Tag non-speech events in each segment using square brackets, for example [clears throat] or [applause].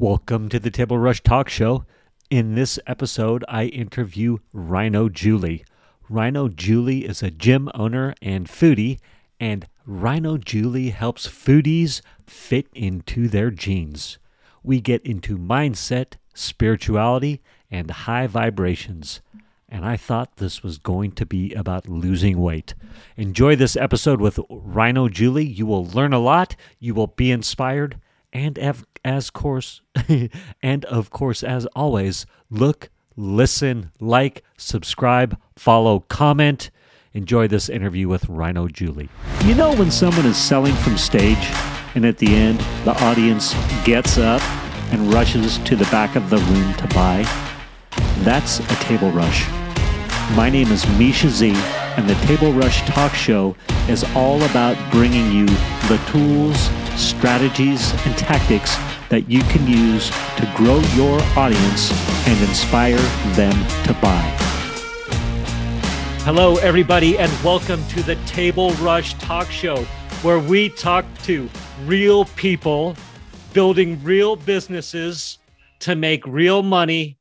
Welcome to the Table Rush Talk Show. In this episode, I interview Rhino Julie. Rhino Julie is a gym owner and foodie, and Rhino Julie helps foodies fit into their jeans. We get into mindset, spirituality, and high vibrations. And I thought this was going to be about losing weight. Enjoy this episode with Rhino Julie. You will learn a lot, you will be inspired, and av- as course [laughs] and of course as always look listen like subscribe follow comment. Enjoy this interview with rhino julie. You know when someone is selling from stage and at the end the audience gets up and rushes to the back of the room to buy? That's a table rush. My name is misha z and the table rush talk show is all about bringing you the tools strategies, and tactics that you can use to grow your audience and inspire them to buy. Hello, everybody, and welcome to the Table Rush Talk Show, where we talk to real people building real businesses to make real money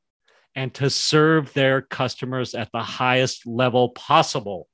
and to serve their customers at the highest level possible.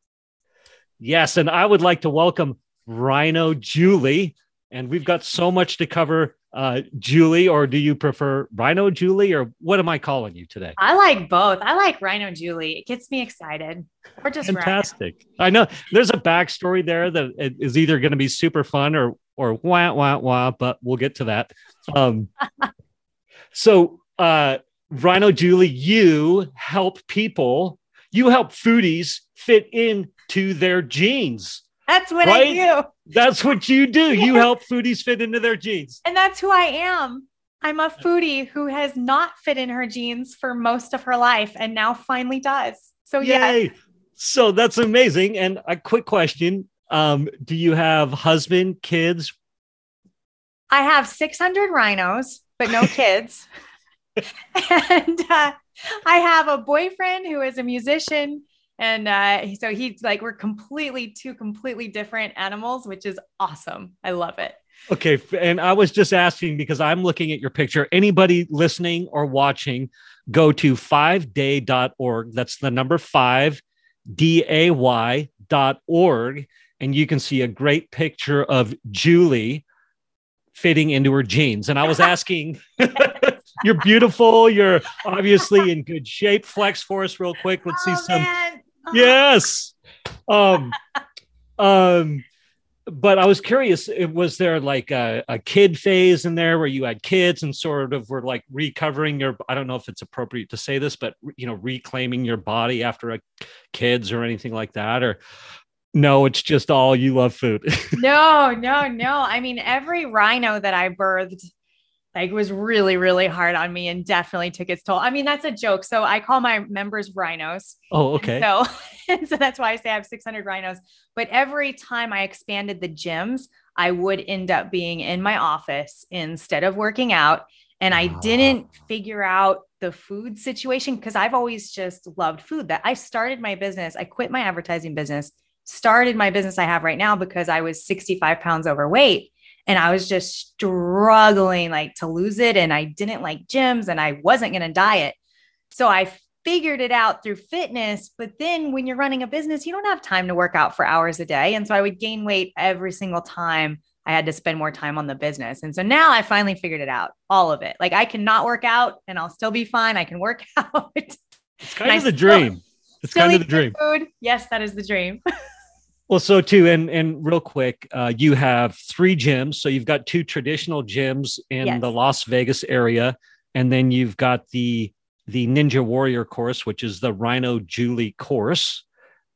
Yes, and I would like to welcome Rhino Julie and we've got so much to cover. Uh, Julie, or do you prefer Rhino Julie, or what am I calling you today? I like both. I like Rhino Julie. It gets me excited. Or just fantastic. Rhino. I know there's a backstory there that is either going to be super fun or or wah wah wah, but we'll get to that. Um, [laughs] so, uh, Rhino Julie, you help people, you help foodies fit into their jeans. That's what right? I do. That's what you do. Yes. You help foodies fit into their jeans. And that's who I am. I'm a foodie who has not fit in her jeans for most of her life and now finally does. So, yay. Yes. So that's amazing. And a quick question um, Do you have husband, kids? I have 600 rhinos, but no kids. [laughs] [laughs] and uh, I have a boyfriend who is a musician and uh, so he's like we're completely two completely different animals which is awesome. I love it. Okay and i was just asking because i'm looking at your picture. Anybody listening or watching go to 5day.org that's the number 5 d-a-y dot org and you can see a great picture of julie fitting into her jeans. And i was [laughs] asking [laughs] you're beautiful you're obviously in good shape flex for us real quick. Let's oh, see some man yes. Um, um, but I was curious. Was there like a, a, kid phase in there where you had kids and sort of were like recovering your? I don't know if it's appropriate to say this, but you know, reclaiming your body after a kids or anything like that, or no, it's just all you love food. [laughs] no, no, no. I mean, every rhino that I birthed like it was really really hard on me and definitely took its toll. I mean that's a joke. So i call my members rhinos. Oh okay. and so [laughs] and so that's why i say i have 600 rhinos. But every time i expanded the gyms i would end up being in my office instead of working out. And i didn't figure out the food situation because i've always just loved food. That i started my business i quit my advertising business started my business i have right now because i was 65 pounds overweight and I was just struggling like to lose it and I didn't like gyms and I wasn't going to diet. So I figured it out through fitness, but then when you're running a business, you don't have time to work out for hours a day and so I would gain weight every single time I had to spend more time on the business. And so now I finally figured it out, all of it. Like I cannot work out and I'll still be fine. I can work [laughs] out. It's kind of the dream. It's kind of the dream. Food. Yes, that is the dream. [laughs] Well, so too, and and real quick, uh, you have three gyms. So you've got two traditional gyms in yes. the Las Vegas area, and then you've got the the Ninja Warrior course, which is the Rhino Julie course,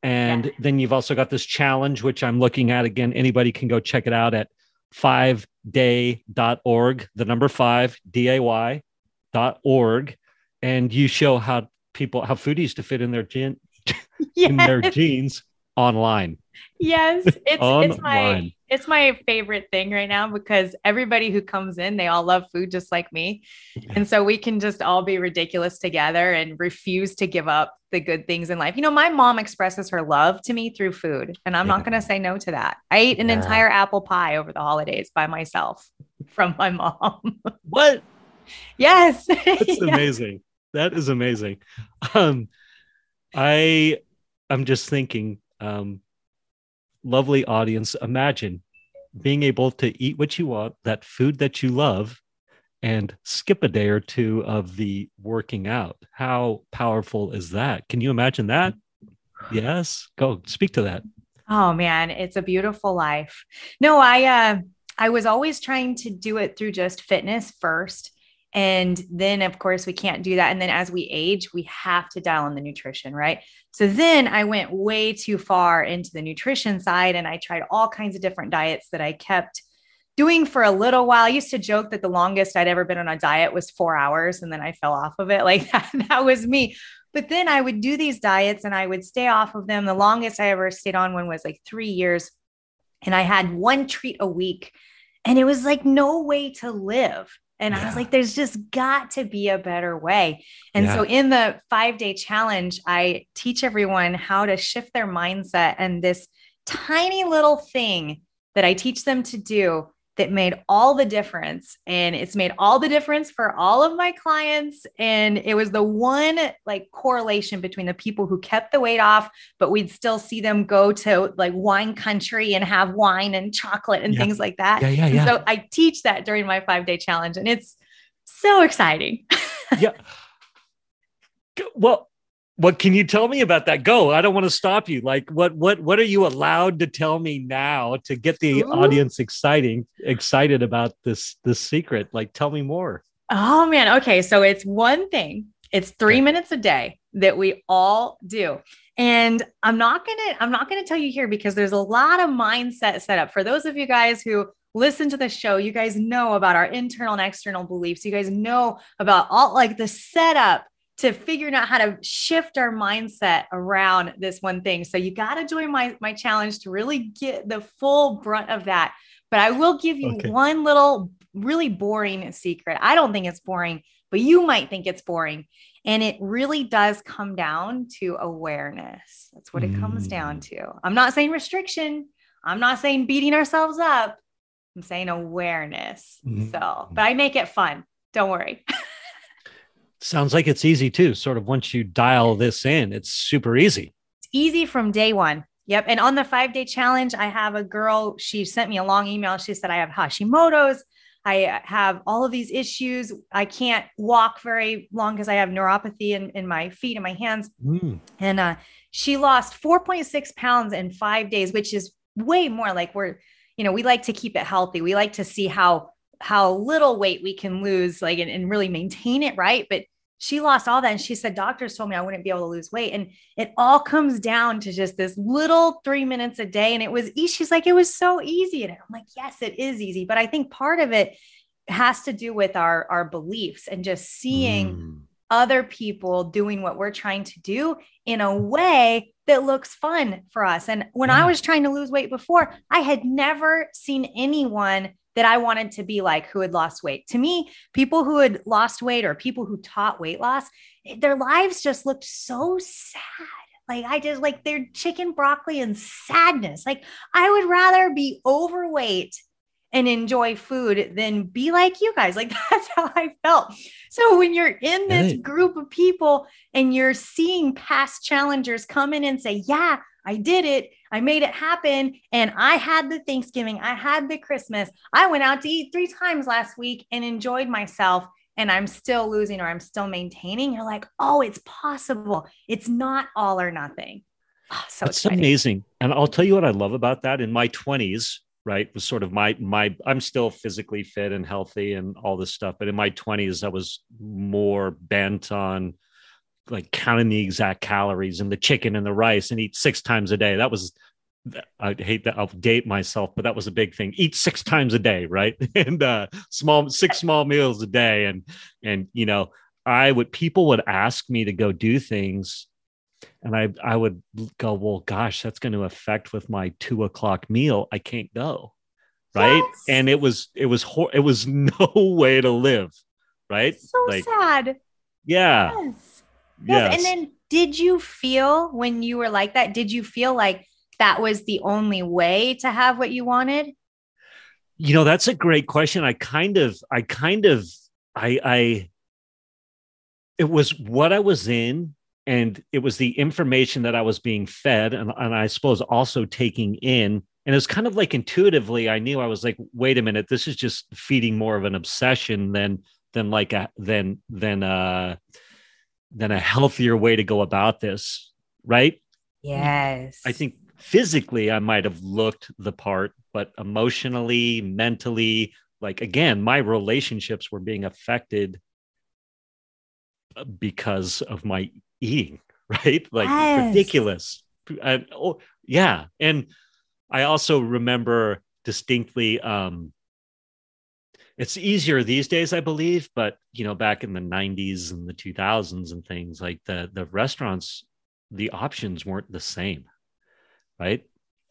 and yeah. then you've also got this challenge, which I'm looking at again. Anybody can go check it out at five day.org, the number five D A Y dot org, and you show how people how foodies to fit in their gin yes. [laughs] in their jeans online. Yes, it's it's my it's my favorite thing right now because everybody who comes in, they all love food just like me. And so we can just all be ridiculous together and refuse to give up the good things in life. You know, my mom expresses her love to me through food, and I'm yeah. not going to say no to that. I ate an yeah. entire apple pie over the holidays by myself [laughs] from my mom. what? Yes. [laughs] That's amazing. That is amazing. Um, I I'm just thinking, um, lovely audience, imagine being able to eat what you want, that food that you love, and skip a day or two of the working out. How powerful is that? Can you imagine that? Yes. Go speak to that. Oh man, it's a beautiful life. No, I uh I was always trying to do it through just fitness first. And then, of course, we can't do that. And then as we age, we have to dial in the nutrition, right? So then I went way too far into the nutrition side and I tried all kinds of different diets that I kept doing for a little while. I used to joke that the longest I'd ever been on a diet was four hours and then I fell off of it. [laughs] Like that, that was me. But then I would do these diets and I would stay off of them. The longest I ever stayed on one was like three years. And I had one treat a week. And it was like no way to live. And yeah. I was like, there's just got to be a better way. And yeah. so in the five day challenge, I teach everyone how to shift their mindset. And this tiny little thing that I teach them to do that made all the difference. And it's made all the difference for all of my clients. And it was the one like correlation between the people who kept the weight off, but we'd still see them go to like wine country and have wine and chocolate and yeah. things like that. Yeah, yeah, yeah. so I teach that during my five day challenge, and it's so exciting. [laughs] yeah. Well, what can you tell me about that? Go i don't want to stop you. Like what what what are you allowed to tell me now to get the Ooh. audience exciting excited about this this secret? Like tell me more. Oh man. Okay. So it's one thing. It's three okay. minutes a day that we all do. And i'm not gonna i'm not gonna tell you here because there's a lot of mindset set up. For those of you guys who listen to the show you guys know about our internal and external beliefs. You guys know about all like the setup to figuring out how to shift our mindset around this one thing. So you got to join my my challenge to really get the full brunt of that. But I will give you okay. one little really boring secret. I don't think it's boring, but you might think it's boring. And it really does come down to awareness. That's what it mm. comes down mm. to. I'm not saying restriction. I'm not saying beating ourselves up. I'm saying awareness. Mm. So, but I make it fun. Don't worry. [laughs] Sounds like it's easy too. Sort of once you dial this in, it's super easy. It's easy from day one. Yep. And on the five day challenge, I have a girl, she sent me a long email. She said, I have Hashimoto's. I have all of these issues. I can't walk very long because I have neuropathy in, in my feet and my hands. Mm. And uh, she lost 4.6 pounds in five days, which is way more like we're, you know, we like to keep it healthy. We like to see how how little weight we can lose, like and, and really maintain it, right? But she lost all that. And she said, doctors told me I wouldn't be able to lose weight. And it all comes down to just this little three minutes a day. And it was easy. She's like, it was so easy. And I'm like, yes, it is easy. But I think part of it has to do with our, our beliefs and just seeing mm. other people doing what we're trying to do in a way that looks fun for us. And when yeah. I was trying to lose weight before, I had never seen anyone that I wanted to be like who had lost weight. To me, people who had lost weight or people who taught weight loss, eh, their lives just looked so sad. Like I just like their chicken broccoli and sadness. Like I would rather be overweight and enjoy food than be like you guys. Like [laughs] that's how I felt. So when you're in this group of people and you're seeing past challengers come in and say, "Yeah, I did it. I made it happen. And I had the Thanksgiving, I had the Christmas. I went out to eat three times last week and enjoyed myself. And I'm still losing or I'm still maintaining. You're like, oh, it's possible. It's not all or nothing. [sighs] Oh, so That's amazing. And I'll tell you what I love about that in my 20s, right? Was sort of my my I'm still physically fit and healthy and all this stuff. But in my 20s, I was more bent on like counting the exact calories and the chicken and the rice and eat six times a day. That was I hate that I'll date myself, but that was a big thing. Eat six times a day, right? [laughs] and uh small six small meals a day. And and you know, I would people would ask me to go do things and I I would go, well, gosh, that's going to affect with my two o'clock meal. I can't go. Right. Yes. And it was it was hor- it was [laughs] no way to live. Right. So like, sad. Yeah. Yes Yes. And then did you feel when you were like that, did you feel like that was the only way to have what you wanted? You know, that's a great question. I kind of, I kind of I I it was what I was in and it was the information that I was being fed and, and I suppose also taking in and it's kind of like intuitively I knew I was like wait a minute this is just feeding more of an obsession than than like a than than uh than a healthier way to go about this right? Yes. I think physically I might have looked the part but emotionally mentally like again my relationships were being affected because of my eating [laughs] right? Like Yes. ridiculous. And, oh, yeah. And i also remember distinctly um it's easier these days i believe but you know back in the 90s and the 2000s and things like the the restaurants the options weren't the same right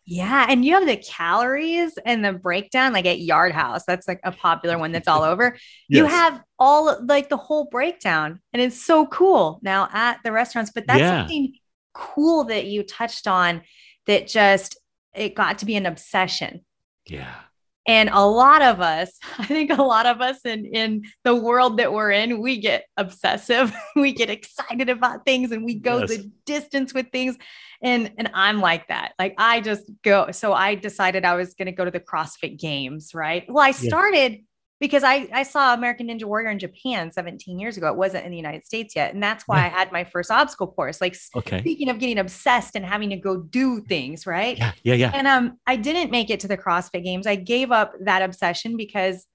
Yeah, and you have the calories and the breakdown, like at Yard House. That's like a popular one that's all over. [laughs] You have all like the whole breakdown, and it's so cool now at the restaurants. But that's Yeah. something cool that you touched on that just it got to be an obsession. yeah And a lot of us, [laughs] I think a lot of us in, in the world that we're in, we get obsessive. [laughs] we get excited about things and we go Yes. the distance with things. And and I'm like that. Like I just go. So I decided I was gonna go to the CrossFit games, right? Well, I started because I, I saw American Ninja Warrior in Japan 17 years ago. It wasn't in the United States yet. And that's why Yeah. I had my first obstacle course. Like okay speaking of getting obsessed and having to go do things, right? yeah yeah yeah And um, I didn't make it to the CrossFit games. I gave up that obsession because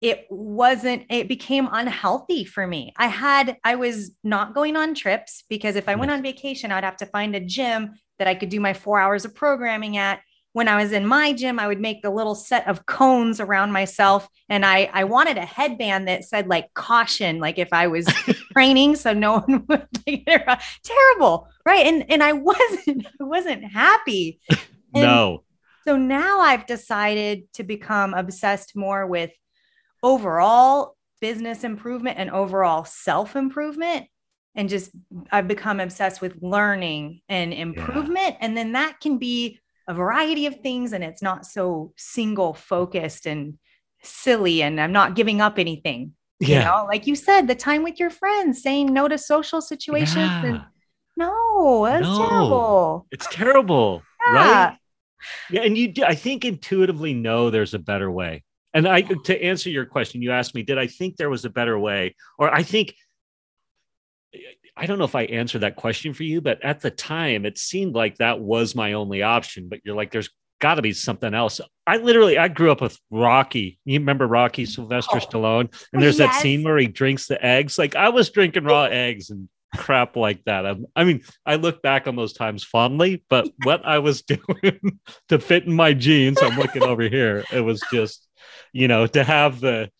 it wasn't, it became unhealthy for me. I had, I was not going on trips because if I went on vacation, I'd have to find a gym that I could do my four hours of programming at. When I was in my gym, I would make a little set of cones around myself. And I, I wanted a headband that said like caution, like if I was [laughs] training, so no one [laughs] would take it around. Terrible. Right. And and I wasn't, [laughs] I wasn't happy. And no so now I've decided to become obsessed more with overall business improvement and overall self improvement. And just I've become obsessed with learning and improvement. And then that can be a variety of things. And it's not so single focused and silly. And I'm not giving up anything. You yeah know, like you said, the time with your friends, saying no to social situations. Yeah. And no, that's No. terrible. it's terrible [laughs] Yeah. right Yeah, and you, do, I think intuitively know there's a better way. And I, to answer your question, you asked me, did I think there was a better way? Or I think, I don't know if I answered that question for you, but at the time, it seemed like that was my only option. But you're like, there's got to be something else. I literally, I grew up with Rocky. You remember Rocky oh, Sylvester Oh. Stallone? And there's that scene where he drinks the eggs. Like I was drinking raw eggs and crap like that. I'm, I mean, I look back on those times fondly, but [laughs] what I was [laughs] doing to fit in my jeans, I'm looking over here. It was just, you know, to have the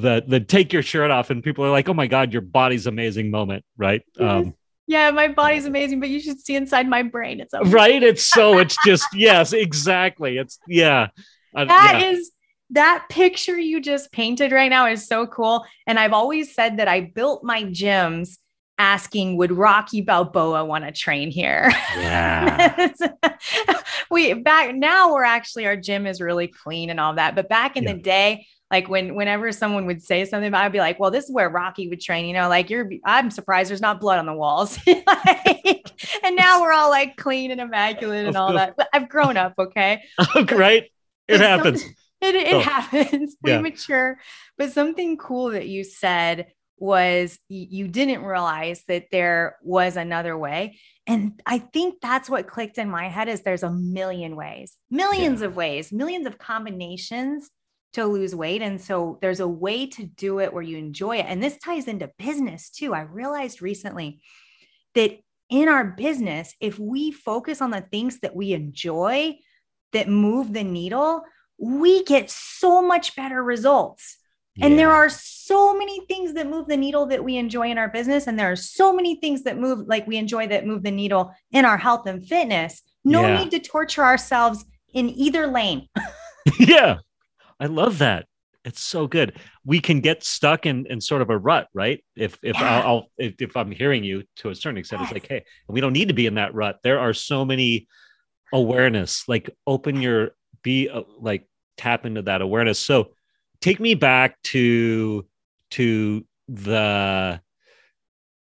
the the take your shirt off and people are like, "Oh my god, your body's amazing" moment, right? Um, Yeah, my body's amazing, but you should see inside my brain. It's a right. It's so. It's just [laughs] yes, exactly. It's yeah. Uh, That yeah. is that picture you just painted right now is so cool. And I've always said that I built my gyms asking, would Rocky Balboa want to train here? yeah. [laughs] [laughs] we back now we're actually our gym is really clean and all that. But back in Yeah. the day, like when whenever someone would say something about it, I'd be like, well, this is where Rocky would train, you know, like you're I'm surprised there's not blood on the walls. [laughs] Like, and now we're all like clean and immaculate and all that. But I've grown up, okay? [laughs] Oh, right. It happens. [laughs] It, it Oh. happens. We Yeah. mature. But something cool that you said was you didn't realize that there was another way. And I think that's what clicked in my head is there's a million ways, millions of ways, millions of combinations to lose weight. And so there's a way to do it where you enjoy it. And this ties into business too. I realized recently that in our business, if we focus on the things that we enjoy that move the needle, we get so much better results. And there are so many things that move the needle that we enjoy in our business. And there are so many things that move, like we enjoy that move the needle in our health and fitness. No Yeah. need to torture ourselves in either lane. [laughs] yeah i love that it's so good we can get stuck in in sort of a rut right if if Yeah. I'll, I'll if, if i'm hearing you to a certain extent it's like hey we don't need to be in that rut there are so many awareness like open your be uh, like tap into that awareness so take me back to to the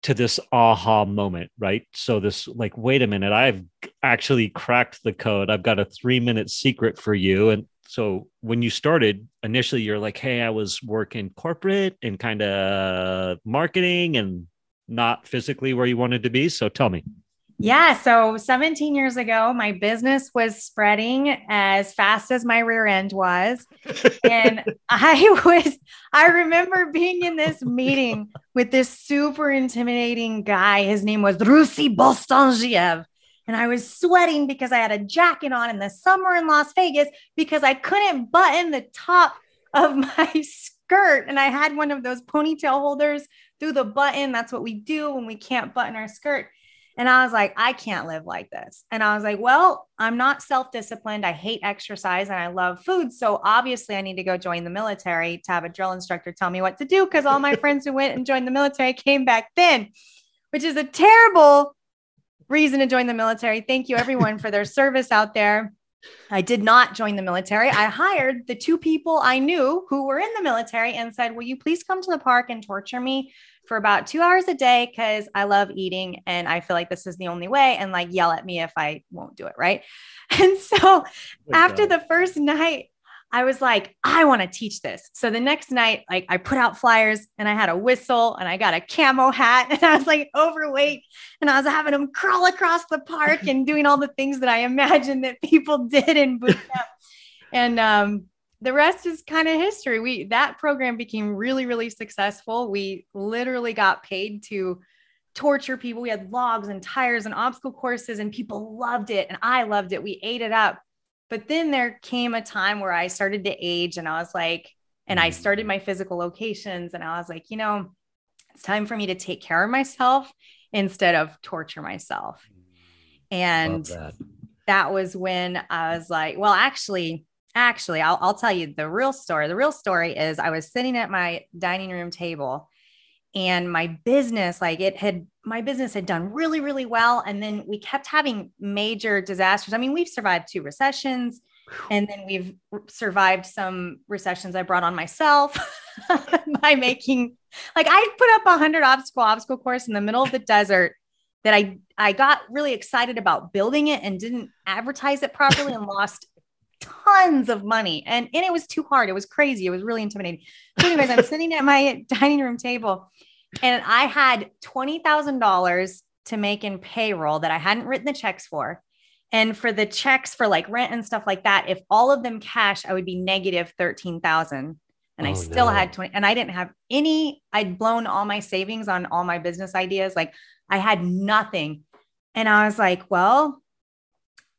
to this aha moment, right? So this like, wait a minute, I've actually cracked the code. I've got a three minute secret for you. And so when you started initially, you're like, hey, I was working corporate and kind of marketing and not physically where you wanted to be. So tell me. Yeah. So 17 years ago, my business was spreading as fast as my rear end was. and [laughs] I was, I remember being in this meeting with this super intimidating guy. His name was Rusy Bostangiev. And I was sweating because I had a jacket on in the summer in Las Vegas because I couldn't button the top of [laughs] my skirt. And I had one of those ponytail holders through the button. That's what we do when we can't button our skirt. And I was like, I can't live like this. And I was like, well, I'm not self disciplined. I hate exercise and I love food. So obviously, I need to go join the military to have a drill instructor tell me what to do because all my [laughs] friends who went and joined the military came back then, which is a terrible reason to join the military. Thank you, everyone, for their service out there. I did not join the military. I hired the two people I knew who were in the military and said, Will you please come to the park and torture me for about two hours a day because I love eating and I feel like this is the only way and like yell at me if I won't do it. Right. [laughs] And so oh after God. the first night, I was like, I want to teach this. So the next night, like I put out flyers and I had a whistle and I got a camo hat [laughs] and I was like overweight and I was having them crawl across the park and doing all the things that I imagined that people [laughs] did in boot camp. and um, the rest is kind of history. We that program became really, really successful. We literally got paid to torture people. We had logs and tires and obstacle courses, and people loved it. And I loved it. We ate it up. But then there came a time where I started to age and I was like, and I mm. started my physical locations and I was like, you know, it's time for me to take care of myself instead of torture myself. And that. that was when I was like, well, actually, actually, I'll, I'll tell you the real story. The real story is I was sitting at my dining room table and my business like it had my business had done really really well and then we kept having major disasters i mean we've survived two recessions and then we've survived some recessions i brought on myself [laughs] by making like i put up a 100 obstacle obstacle course in the middle of the desert that i i got really excited about building it and didn't advertise it properly and lost tons of money and, and it was too hard. It was crazy. It was really intimidating. So, anyways, I'm [laughs] sitting at my dining room table and I had $20,000 to make in payroll that I hadn't written the checks for. And for the checks for like rent and stuff like that, if all of them cash, I would be negative 13,000. And oh, I still no. had 20 and I didn't have any, I'd blown all my savings on all my business ideas. Like I had nothing. And I was like, well,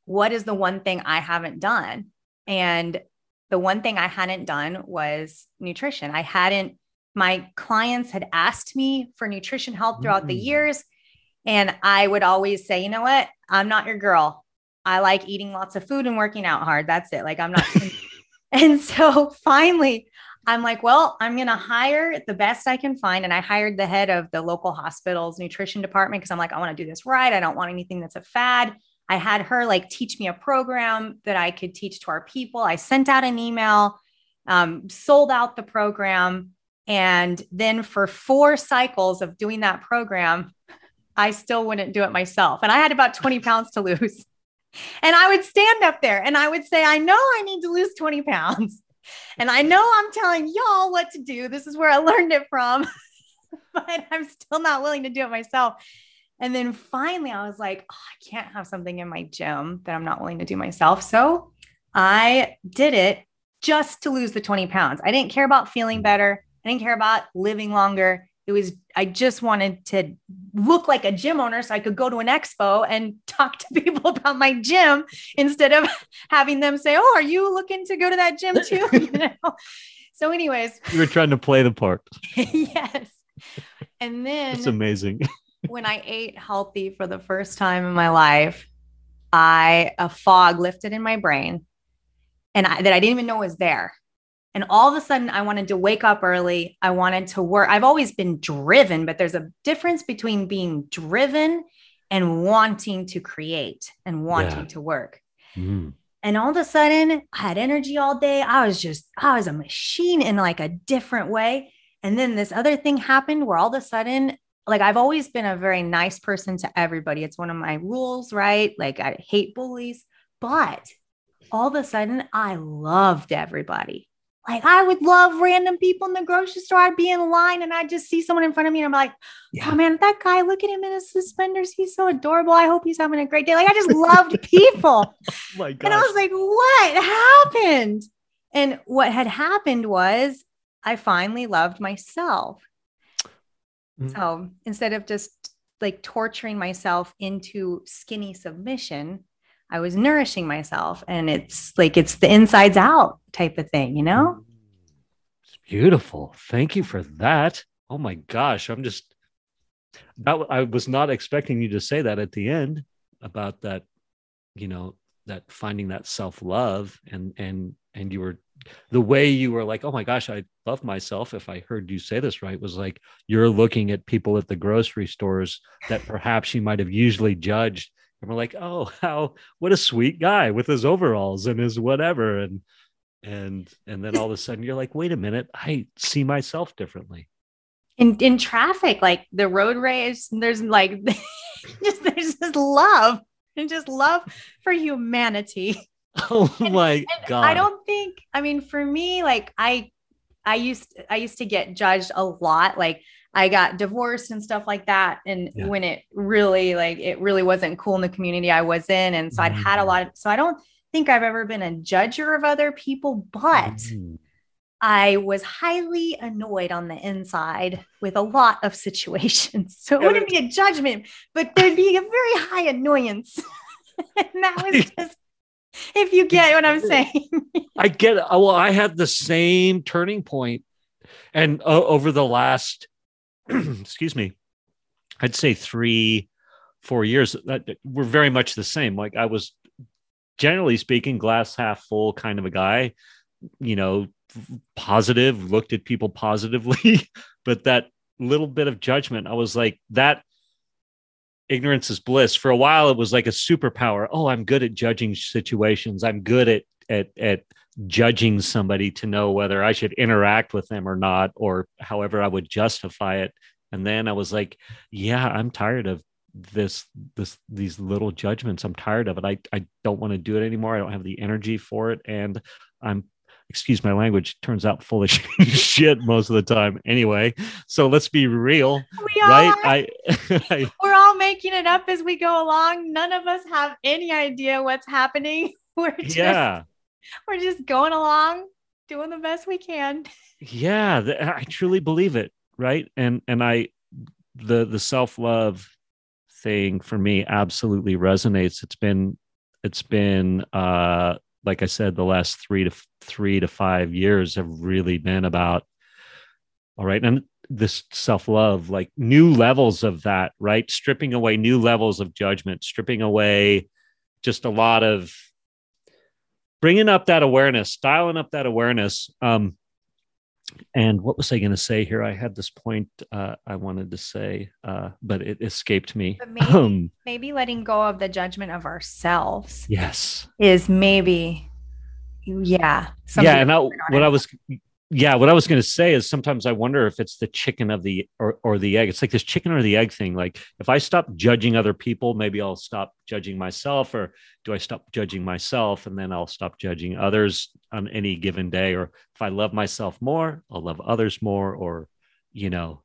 what is the one thing I haven't done? And the one thing I hadn't done was nutrition. I hadn't, my clients had asked me for nutrition help throughout mm. the years. And I would always say, you know what? I'm not your girl. I like eating lots of food and working out hard. That's it. Like, I'm not. [laughs] [laughs] and so finally, I'm like, well, I'm going to hire the best I can find. And I hired the head of the local hospital's nutrition department because I'm like, I want to do this right. I don't want anything that's a fad. I had her like teach me a program that I could teach to our people. I sent out an email, um, sold out the program. And then for four cycles of doing that program, I still wouldn't do it myself. And I had about 20 [laughs] pounds to lose. And I would stand up there and I would say, I know I need to lose 20 pounds. And I know I'm telling y'all what to do. This is where I learned it from, [laughs] but I'm still not willing to do it myself. And then finally, I was like, oh, I can't have something in my gym that I'm not willing to do myself. So I did it just to lose the 20 pounds. I didn't care about feeling mm. better. I didn't care about living longer. It was, I just wanted to look like a gym owner so I could go to an expo and [laughs] talk to people about my gym instead of [laughs] having them say, Oh, are you looking to go to that gym too? [laughs] you know? So, anyways, you were trying to play the part. yes. And then it's amazing when I ate healthy for the first time in my life, I a fog lifted in my brain and I, that I didn't even know was there. And all of a sudden, I wanted to wake up early. I wanted to work. I've always been driven, but there's a difference between being driven and wanting to create and wanting yeah. to work. Mm. And all of a sudden, I had energy all day. I was just, I was a machine in like a different way. And then this other thing happened where all of a sudden, like I've always been a very nice person to everybody. It's one of my rules, right? Like I hate bullies, but all of a sudden I loved everybody. Like I would love random people in the grocery store. I'd be in line and I'd just see someone in front of me and I'm like, yeah. oh man, that guy, look at him in his suspenders. He's so adorable. I hope he's having a great day. Like I just loved [laughs] people. oh and I was like, what happened? And what had happened was I finally loved myself. Mm-hmm. So instead of just like torturing myself into skinny submission, I was nourishing myself. And it's like it's the insides out type of thing, you know? Mm. It's beautiful. Thank you for that. Oh my gosh. I'm just that I was not expecting you to say that at the end about that, you know, that finding that self-love and and and you were the way you were like, oh my gosh, I love myself. If I heard you say this right, was like you're looking at people at the grocery stores that perhaps you might have usually judged. And we're like, oh, [laughs] how what a sweet guy with his overalls and his whatever. And and and then all of a sudden you're like, wait a minute, I see myself differently. In in traffic, like the road rage, there's like [laughs] just there's just love and just love for humanity. [laughs] Oh my and, god. I don't think I mean for me like I I used I used to get judged a lot like I got divorced and stuff like that and yeah. when it really like it really wasn't cool in the community I was in and so mm. I'd had a mm. lot of so I don't think I've ever been a judger of other people but mm. I was highly annoyed on the inside with a lot of [laughs] situations. So it wouldn't be a judgment, but there'd be a very high annoyance. [laughs] and that was [laughs] just if you get what I'm saying. I get it. Well, I had the same turning point, and uh, over the last, [clears throat] excuse me, I'd say three, four years, that we're very much the same. Like I was, generally speaking, glass half full kind of a guy. You know, positive, looked at people positively, [laughs] but that little bit of judgment, I was like that ignorance is bliss. For a while, it was like a superpower. Oh, I'm good at judging situations. I'm good at at at judging somebody to know whether I should interact with them or not, or however I would justify it. And then I was like, yeah, I'm tired of this this these little judgments. I'm tired of it. I I don't want to do it anymore. I don't have the energy for it, and I'm excuse my language, turns out full of [laughs] shit most of the time anyway. So let's be real, we right? I, [laughs] I, we're all making it up as we go along. None of us have any idea what's happening. [laughs] We're just, yeah, [laughs] we're just going along, doing the best we can. Yeah, I truly believe it, right? And and I, the the self love thing for me absolutely resonates. It's been it's been uh like I said, the last three to three to five years have really been about all right, and this self love, like new levels of that, right? Stripping away new levels of judgment, stripping away just a lot of bringing up that awareness, dialing up that awareness. Um, and what was I going to say here? I had this point uh, I wanted to say, uh, but it escaped me. But maybe, um, maybe letting go of the judgment of ourselves. Yes. Is maybe, yeah. Yeah. And I, what I was yeah, what I was going to say is sometimes I wonder if it's the chicken of the or, or the egg. It's like this chicken or the egg thing. Like if I stop judging other people, maybe I'll stop judging myself, or do I stop judging myself and then I'll stop judging others on any given day? Or if I love myself more, I'll love others more, or you know,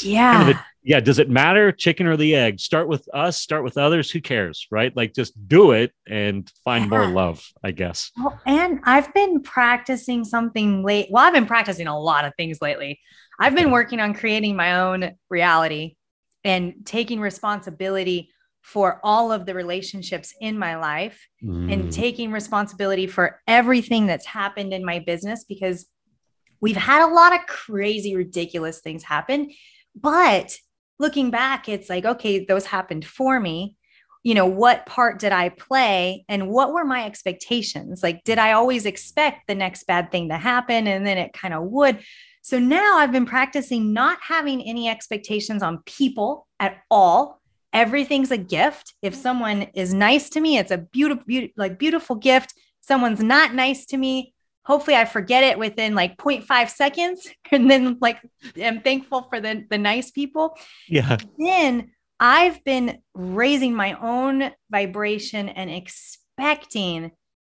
yeah. Kind of a, yeah. Does it matter, chicken or the egg? Start with us, start with others. Who cares? Right. Like just do it and find yeah. more love, I guess. Well, and I've been practicing something late. Well, I've been practicing a lot of things lately. I've been working on creating my own reality and taking responsibility for all of the relationships in my life mm. and taking responsibility for everything that's happened in my business because we've had a lot of crazy, ridiculous things happen. But looking back, it's like, okay, those happened for me. You know, what part did I play and what were my expectations? Like, did I always expect the next bad thing to happen and then it kind of would? So now I've been practicing not having any expectations on people at all. Everything's a gift. If someone is nice to me, it's a beautiful, beautiful like beautiful gift. Someone's not nice to me, hopefully I forget it within like 0.5 seconds [laughs] and then like I'm thankful for the the nice people. Yeah. Then I've been raising my own vibration and expecting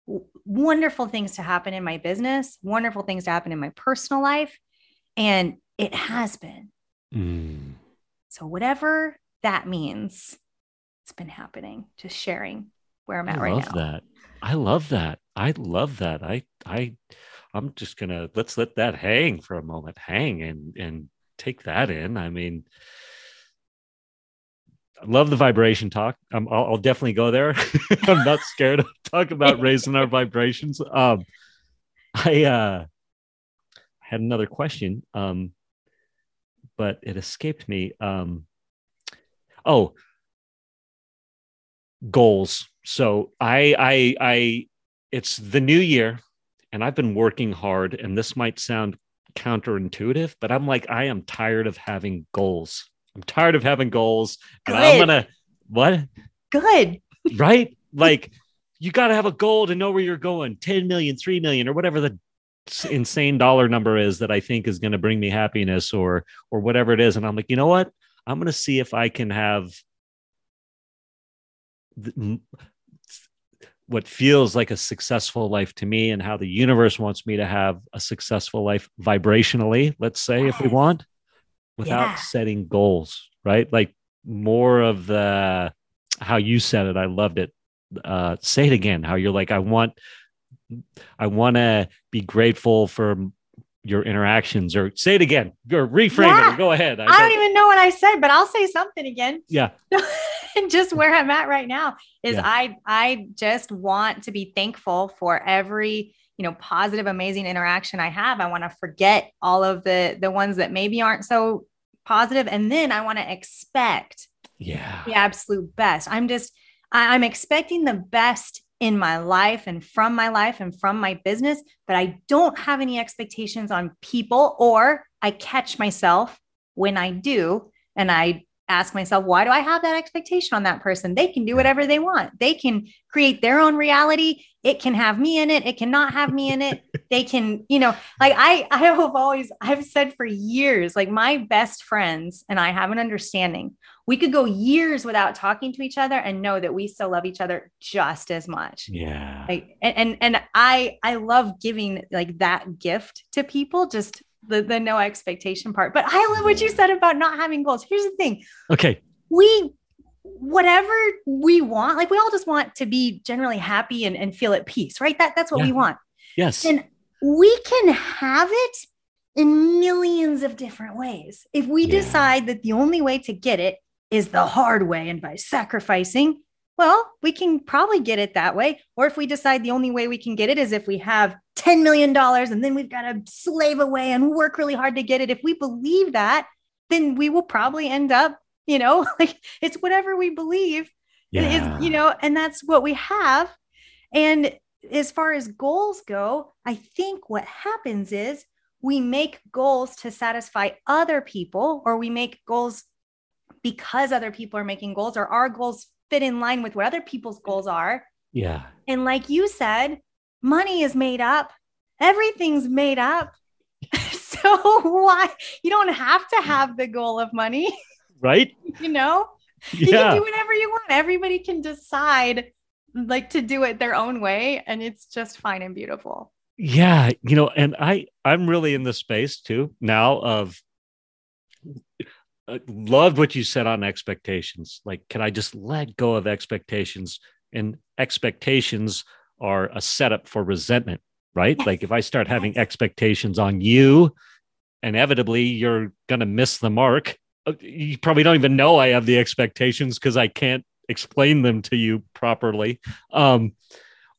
w- wonderful things to happen in my business, wonderful things to happen in my personal life and it has been. Mm. So whatever that means, it's been happening. Just sharing where I'm at I right love now. that. I love that. I love that. I I I'm just gonna let's let that hang for a moment, hang and and take that in. I mean, I love the vibration talk. Um, I'll, I'll definitely go there. [laughs] I'm not scared to talk about raising our vibrations. Um, I uh had another question, um, but it escaped me. Um, oh, goals. So I I I it's the new year and I've been working hard and this might sound counterintuitive, but I'm like I am tired of having goals. I'm tired of having goals and I'm going to what? Good. Right? Like you got to have a goal to know where you're going. 10 million, 3 million or whatever the insane dollar number is that I think is going to bring me happiness or or whatever it is and I'm like, "You know what? I'm going to see if I can have th- m- what feels like a successful life to me and how the universe wants me to have a successful life vibrationally let's say if we want without Yeah. setting goals right? Like more of the how you said it i loved it. Uh say it again how you're like i want i want to be grateful for your interactions or say it again or reframe it Yeah. or go ahead I don't even know what I said, but I'll say something again. yeah [laughs] and just where I'm at right now is Yeah. I I just want to be thankful for every you know positive amazing interaction I have. I want to forget all of the the ones that maybe aren't so positive and then I want to expect yeah the absolute best. I'm just I, I'm expecting the best in my life and from my life and from my business, but I don't have any expectations on people or I catch myself when I do and I ask myself, why do I have that expectation on that person? They can do whatever they want. They can create their own reality. It can have me in it. It cannot have me in it. they can, you know, like I, I have always, I've said for years, like my best friends and I have an understanding. We could go years without talking to each other and know that we still love each other just as much yeah like and, and and i i love giving like that gift to people just the the no expectation part but i love what you said about not having goals here's the thing okay we whatever we want like we all just want to be generally happy and, and feel at peace right? That that's what we want. Yes. And we can have it in millions of different ways. If we Yeah. decide that the only way to get it is the hard way and by sacrificing well we can probably get it that way. Or if we decide the only way we can get it is if we have 10 million dollars and then we've got to slave away and work really hard to get it if we believe that then we will probably end up you know [laughs] like it's whatever we believe yeah is you know and that's what we have. And as far as goals go i think what happens is we make goals to satisfy other people or we make goals because other people are making goals or our goals fit in line with what other people's goals are. Yeah. And like you said money is made up. Everything's made up. [laughs] So [laughs] why you don't have to have the goal of money right? [laughs] You know? You can do whatever you want. Everybody can decide like to do it their own way and it's just fine and beautiful. yeah you know and i i'm really in the space too now of uh, loved what you said on expectations. Like can i just let go of expectations? And expectations are a setup for resentment right? Yes. like if i start having expectations on you inevitably you're going to miss the mark you probably don't even know i have the expectations because i can't explain them to you properly um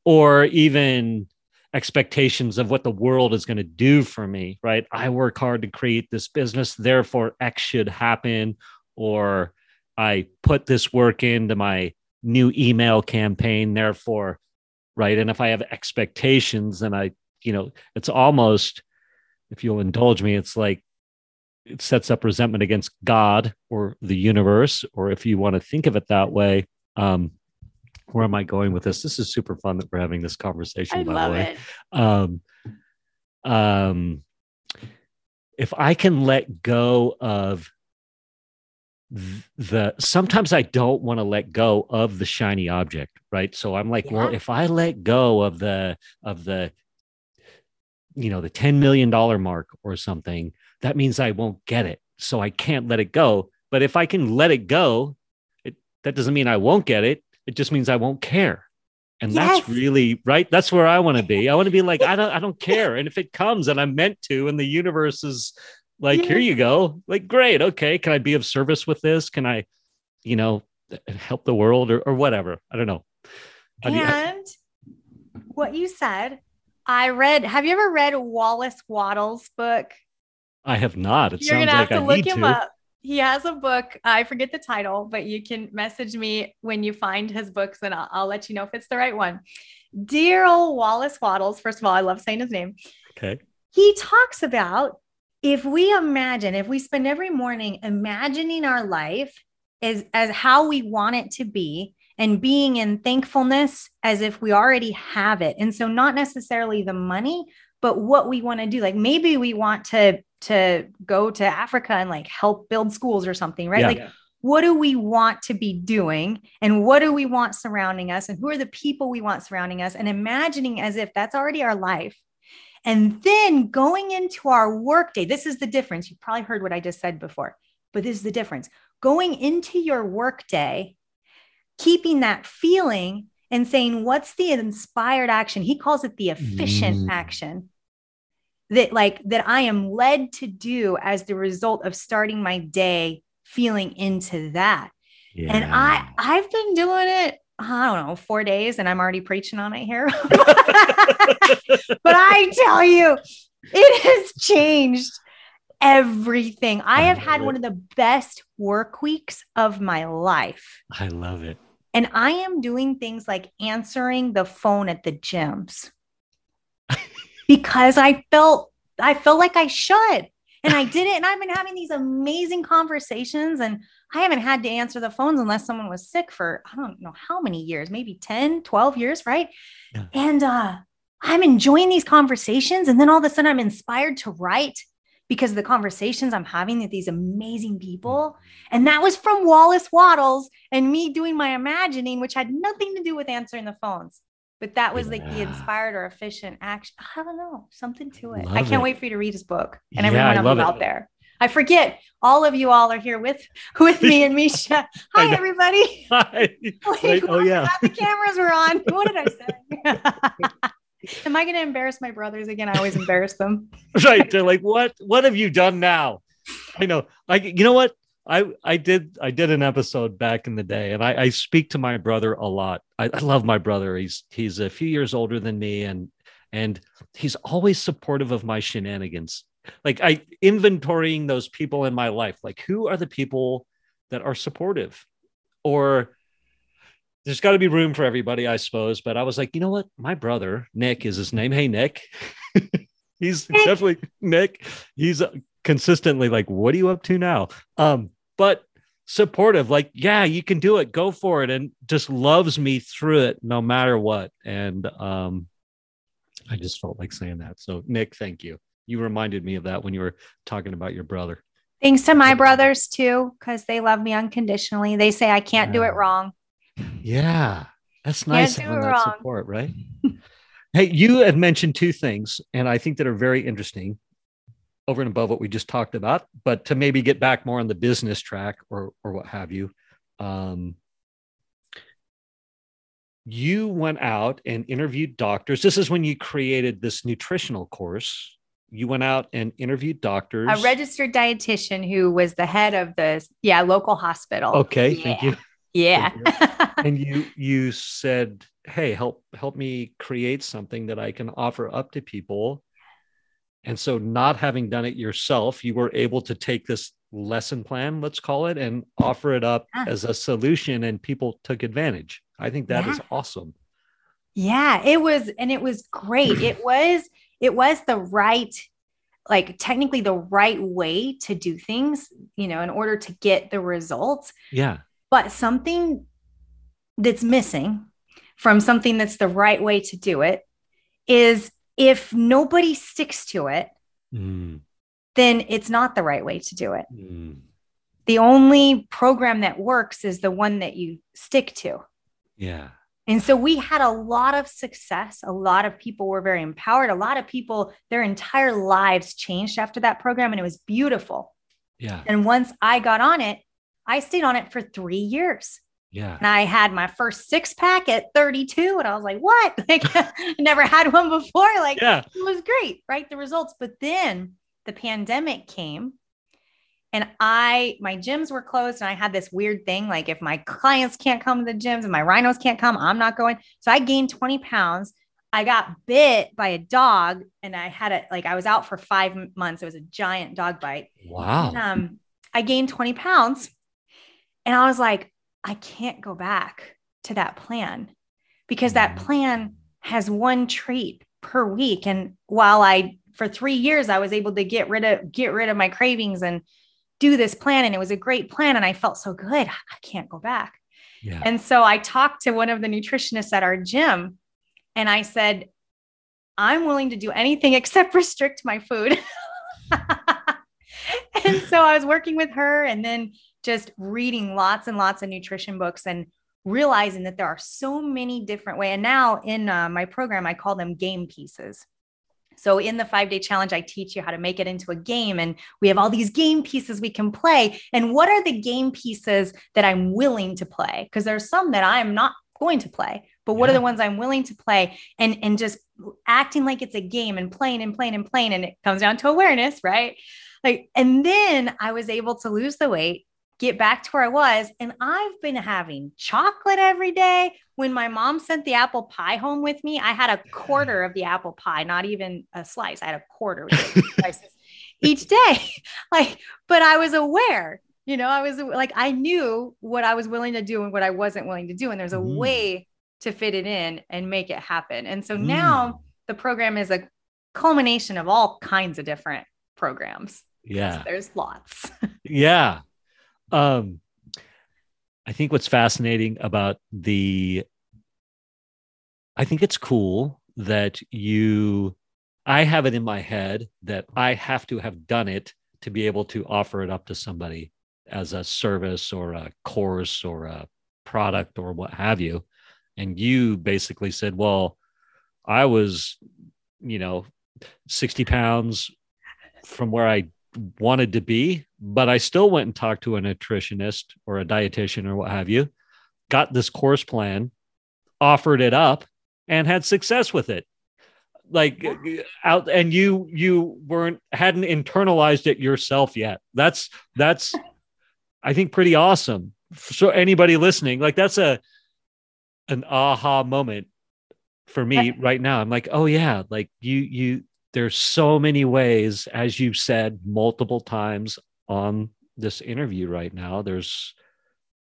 or even expectations of what the world is going to do for me, right? I work hard to create this business, therefore X should happen, or I put this work into my new email campaign, therefore, right? And if I have expectations, then I, you know, it's almost, if you'll indulge me, it's like it sets up resentment against God or the universe, or if you want to think of it that way, um, where am I going with this? This is super fun that we're having this conversation. I by love the way, it. um, um, if I can let go of the, sometimes I don't want to let go of the shiny object, right? So I'm like, well, if I let go of the of the, you know, the ten million dollar mark or something, that means I won't get it. So I can't let it go. But if I can let it go, it that doesn't mean I won't get it. It just means I won't care. And that's really right. That's where I want to be. I want to be like, I don't, I don't care. And if it comes and I'm meant to, and the universe is like, here you go. Like, great. Okay. Can I be of service with this? Can I, you know, help the world or, or whatever? I don't know. How do you- And what you said, I read. Have you ever read Wallace Wattles' book? I have not. It You're sounds gonna like have to I look him to. up. He has a book. I forget the title, but you can message me when you find his books, and I'll, I'll let you know if it's the right one. Dear old Wallace Wattles. First of all, I love saying his name. Okay. He talks about if we imagine, if we spend every morning imagining our life as as how we want it to be, and being in thankfulness as if we already have it, and so not necessarily the money, but what we want to do. Like maybe we want to to go to Africa and like help build schools or something, right? Yeah. Like what do we want to be doing? And what do we want surrounding us? And who are the people we want surrounding us? And imagining as if that's already our life. And then going into our workday this is the difference. You probably heard what i just said before but this is the difference. Going into your workday keeping that feeling and saying what's the inspired action? He calls it the efficient Mm. action that like that i am led to do as the result of starting my day feeling into that Yeah. and i i've been doing it i don't know four days and i'm already preaching on it here [laughs] but i tell you it has changed everything i I have had it. one of the best work weeks of my life I love it. and i am doing things like answering the phone at the gyms because i felt i felt like i should. And i did it and i've been having these amazing conversations and i haven't had to answer the phones unless someone was sick for i don't know how many years maybe 10 12 years right? Yeah. and uh i'm enjoying these conversations and then all of a sudden i'm inspired to write because of the conversations i'm having with these amazing people. And that was from Wallace Wattles and me doing my imagining which had nothing to do with answering the phones but that was like the inspired or efficient action i don't know something to it. I can't it. wait for you to read his book and Yeah, everyone I of love it. out there. I forget all of you all are here with [laughs] with me and misha. [laughs] Hi everybody. [laughs] Hi. Like, Right. Oh, oh yeah. the cameras were on. What did i say? Am i going to embarrass my brothers again? I always embarrass them. Right they're like what what have you done now? I know. Like you know what i i did i did an episode back in the day and i i speak to my brother a lot i, I love my brother he's he's a few years older than me and and he's always supportive of my shenanigans like i inventorying those people in my life like who are the people that are supportive or there's got to be room for everybody, I suppose. But I was like, you know what? My brother, Nick, is his name. Hey, Nick. [laughs] He's definitely Nick. He's uh, consistently like, what are you up to now? Um, but supportive, like, yeah, you can do it. Go for it. And just loves me through it no matter what. And um, I just felt like saying that. So, Nick, thank you. You reminded me of that when you were talking about your brother. thanks to my brothers too because they love me unconditionally they say i can't do it wrong Yeah, that's nice do having it that wrong. support, right? [laughs] hey, you had mentioned two things, and I think that are very interesting over and above what we just talked about, but to maybe get back more on the business track or or what have you. Um, you went out and interviewed doctors. This is when you created this nutritional course. You went out and interviewed doctors. a registered dietitian who was the head of the yeah local hospital Okay, thank you. yeah [laughs] and you you said hey help help me create something that i can offer up to people and so not having done it yourself you were able to take this lesson plan let's call it and offer it up Yeah. as a solution and people took advantage i think that is Yeah. awesome Yeah, it was, and it was great. It [clears throat] was, it was the right, like technically the right way to do things, you know, in order to get the results. yeah But something that's missing from something that's the right way to do it is if nobody sticks to it, Mm, then it's not the right way to do it. mm. The only program that works is the one that you stick to. Yeah. And so we had a lot of success. A lot of people were very empowered. A lot of people, their entire lives changed after that program, and it was beautiful. Yeah. And once I got on it, I stayed on it for three years. Yeah. And I had my first six pack at 32. And I was like, what? [laughs] Like, I never had one before. Like, Yeah. it was great, right? The results. But then the pandemic came and I, my gyms were closed and I had this weird thing. Like if my clients can't come to the gyms and my rhinos can't come, I'm not going. So I gained 20 pounds. I got bit by a dog and I had it like I was out for five months. It was a giant dog bite. Wow. Um, I gained 20 pounds and I was like, I can't go back to that plan because that Mhm. plan has one treat per week. And while I, for three years, I was able to get rid of, get rid of my cravings and do this plan. And it was a great plan. And I felt so good. I can't go back. Yeah. And so I talked to one of the nutritionists at our gym and I said, I'm willing to do anything except [laughs] restrict my food. [laughs] and so I was working with her and then just reading lots and lots of nutrition books and realizing that there are so many different ways. And now in uh, my program, I call them game pieces. So in the five day challenge, I teach you how to make it into a game. And we have all these game pieces we can play. And what are the game pieces that I'm willing to play? Because there's some that I'm not going to play, but what are the ones I'm willing to play? And, and just acting like it's a game and playing and playing and playing. And it comes down to awareness, right? Like, and then I was able to lose the weight, get back to where I was. And I've been having chocolate every day. When my mom sent the apple pie home with me, I had a quarter of the apple pie, not even a slice. I had a quarter with the [laughs] slices each day. [laughs] Like, but I was aware, you know, I was like, I knew what I was willing to do and what I wasn't willing to do. And there's a Mm. way to fit it in and make it happen. And so Mm. now the program is a culmination of all kinds of different programs. Yeah. There's lots. [laughs] Yeah. Um, I think what's fascinating about the, I think it's cool that you, I have it in my head that I have to have done it to be able to offer it up to somebody as a service or a course or a product or what have you. And you basically said, well, I was, you know, 60 pounds from where I wanted to be, but I still went and talked to a nutritionist or a dietitian or what have you, got this course plan, offered it up, and had success with it. Like out, and you you weren't hadn't internalized it yourself yet. That's that's I think pretty awesome. So anybody listening, like that's a an aha moment for me right now. I'm like, oh yeah, like you you there's so many ways, as you've said multiple times on this interview right now. There's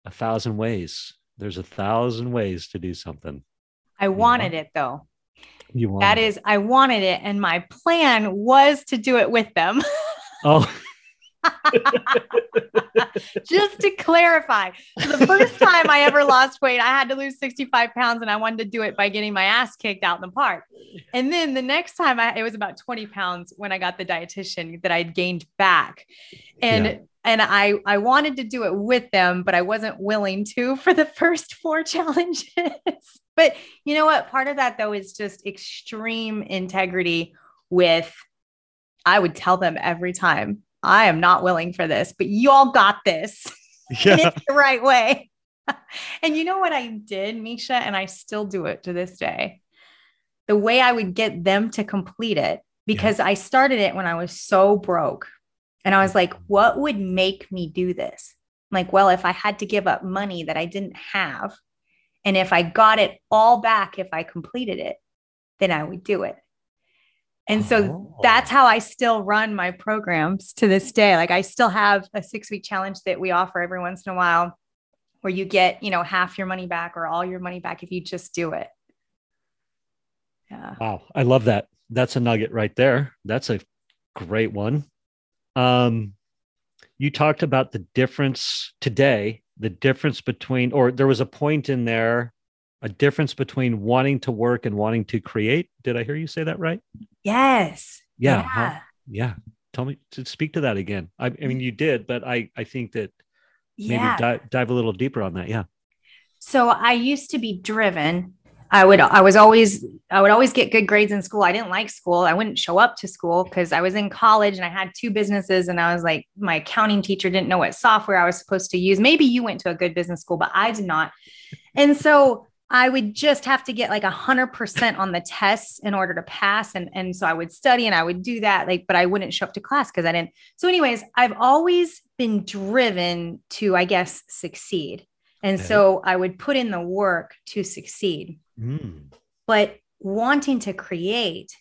a thousand ways. There's a thousand ways to do something. I wanted it though. You want That is, I wanted it. And my plan was to do it with them. [laughs] oh [laughs] Just to clarify, the first time I ever lost weight, I had to lose 65 pounds and I wanted to do it by getting my ass kicked out in the park. And then the next time I, it was about 20 pounds when I got the dietitian that I'd gained back. And Yeah. and I I wanted to do it with them, but I wasn't willing to for the first four [laughs] challenges. but you know what? Part of that though is just extreme integrity with I would tell them every time, I am not willing for this, but you all got this. [laughs] yeah. it's the right way. [laughs] and you know what I did, Misha, and I still do it to this day. The way I would get them to complete it, because I started it when I was so broke. And I was like, what would make me do this? I'm like, well, if I had to give up money that I didn't have, and if I got it all back if I completed it, then I would do it. And so Oh. that's how I still run my programs to this day. Like I still have a six week challenge that we offer every once in a while where you get, you know, half your money back or all your money back if you just do it. Yeah. Wow, I love that. That's a nugget right there. That's a great one. Um, you talked about the difference today, the difference between, or there was a point in there a difference between wanting to work and wanting to create. Did I hear you say that right? Yes. Yeah. How- yeah. Tell me to speak to that again. I, I mean, you did, but I, I think that maybe Yeah. dive, dive a little deeper on that. Yeah. So I used to be driven. I would I was always I would always get good grades in school. I didn't like school. I wouldn't show up to school because I was in college and I had two businesses and I was like my accounting teacher didn't know what software I was supposed to use. Maybe you went to a good business school, but I did not. And so I would just have to get like a hundred percent on the tests in order to pass. And, and so I would study and I would do that, like, but I wouldn't show up to class because I didn't. So, anyways, I've always been driven to, I guess, succeed. And Okay. so I would put in the work to succeed. Mm. But wanting to create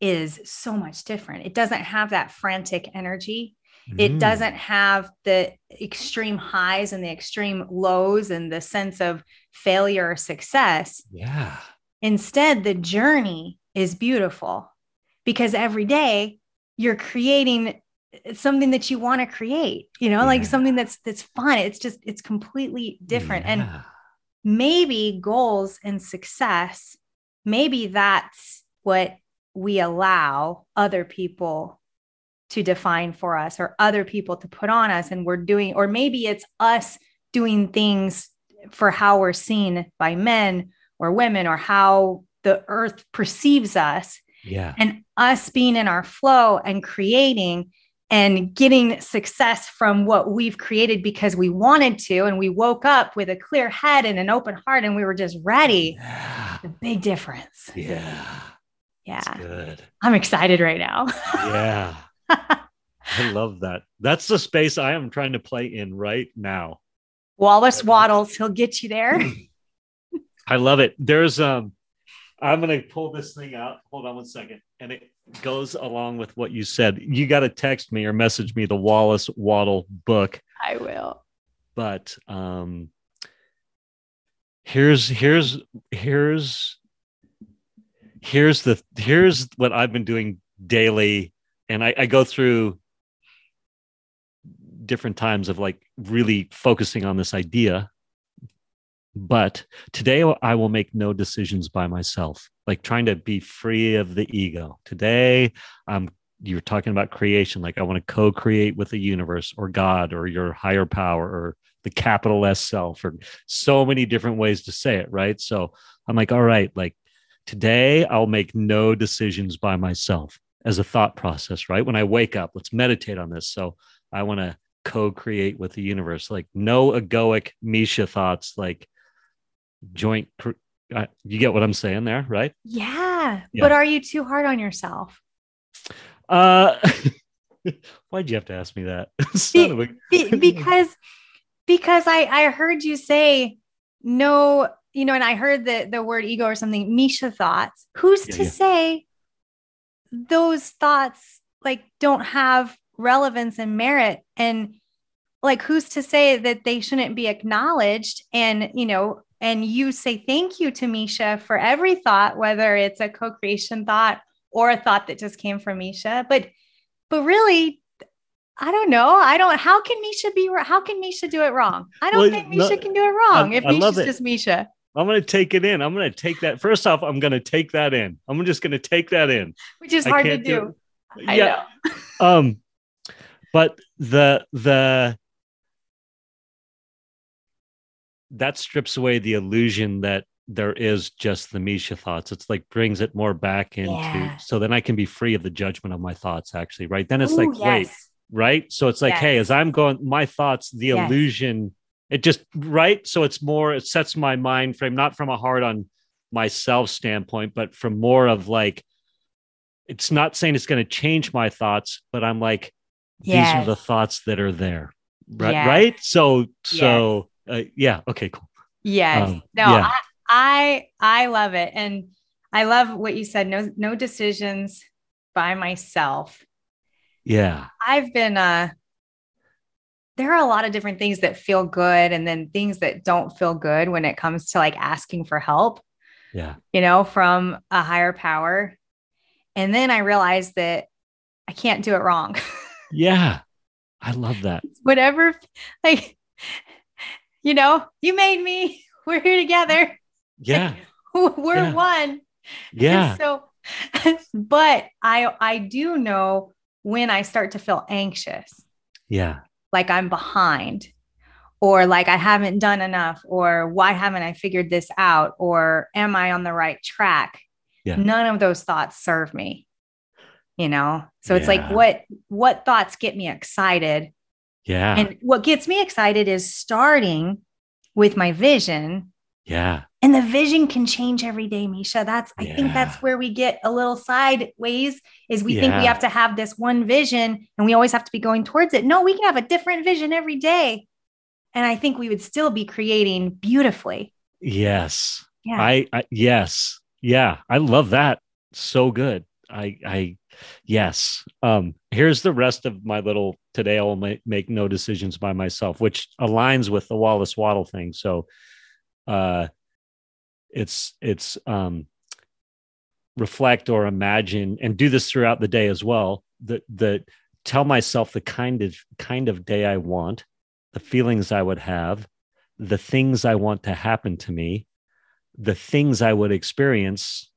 is so much different. It doesn't have that frantic energy. It Mm. doesn't have the extreme highs and the extreme lows and the sense of failure or success. Yeah. Instead, the journey is beautiful because every day you're creating something that you want to create, you know, like something that's that's fun. It's just it's completely different. And maybe goals and success, maybe that's what we allow other people to define for us or other people to put on us. And we're doing, or maybe it's us doing things for how we're seen by men or women or how the earth perceives us yeah. and us being in our flow and creating and getting success from what we've created because we wanted to and we woke up with a clear head and an open heart and we were just ready Yeah. the big difference Yeah. yeah That's good. i'm excited right now Yeah. [laughs] I love that. That's the space I am trying to play in right now. Wallace waddles he'll get you there [laughs] I love it. There's um I'm gonna pull this thing out. Hold on one second. And it goes along with what you said. You gotta text me or message me the Wallace Wattle book. i will But um here's here's here's here's the here's what I've been doing daily. And I, I go through different times of like really focusing on this idea but today I will make no decisions by myself, like trying to be free of the ego. Today, um, you're talking about creation, like I want to co create with the universe or God or your higher power or the capital S self, or so many different ways to say it, right? So I'm like, all right, like today I'll make no decisions by myself as a thought process, right? When I wake up, let's meditate on this. So I want to co create with the universe, like no egoic Misha thoughts, like joint cr- uh, you get what i'm saying there right yeah, Yeah. but are you too hard on yourself uh [laughs] why'd you have to ask me that [laughs] a- Be- [laughs] because because I I heard you say no, you know, and I heard the the word ego or something. Misha thoughts. Who's Yeah, to yeah. say those thoughts like don't have relevance and merit and like who's to say that they shouldn't be acknowledged and you know and you say thank you to Misha for every thought whether it's a co-creation thought or a thought that just came from Misha but but really I don't know. I don't. How can Misha be? How can Misha do it wrong? I don't Well, think no, Misha can do it wrong. I- if I Misha's just Misha, i'm gonna take it in i'm gonna take that first off i'm gonna take that in i'm just gonna take that in which is I hard to do. do I yeah know. [laughs] um but the the that strips away the illusion that there is just the misha thoughts. It's like brings it more back into Yeah. so then i can be free of the judgment of my thoughts actually right? Then it's like Ooh, wait right? So it's like hey as i'm going my thoughts the Yes. illusion it just right? So it's more it sets my mind frame not from a hard on myself standpoint but from more of like it's not saying it's going to change my thoughts but i'm like these are the thoughts that are there right Yes. right so so uh, yeah okay cool Yes. Um, no, yeah. I, I I love it. And I love what you said. No, no decisions by myself. yeah I've been uh there are a lot of different things that feel good and then things that don't feel good when it comes to like asking for help, yeah you know, from a higher power. And then I realized that I can't do it wrong. [laughs] yeah i love that Whatever like you know, you made me. [laughs] We're here together. Yeah. [laughs] We're Yeah. one. And Yeah. So, [laughs] but I I do know when I start to feel anxious, Yeah. like I'm behind, or like I haven't done enough, or why haven't I figured this out, or am I on the right track? Yeah. None of those thoughts serve me. You know, so it's like what what thoughts get me excited, Yeah. and what gets me excited is starting with my vision yeah. and the vision can change every day, Misha. That's I think that's where we get a little sideways is we think we have to have this one vision and we always have to be going towards it. No, we can have a different vision every day. And I think we would still be creating beautifully. Yes. Yeah. I, I yes. Yeah. I love that. So good. I I yes. Um here's the rest of my little today I will make, make no decisions by myself, which aligns with the Wallace Wattle thing. So uh it's it's um reflect or imagine and do this throughout the day as well. That that tell myself the kind of kind of day I want, the feelings I would have, the things I want to happen to me, the things I would experience,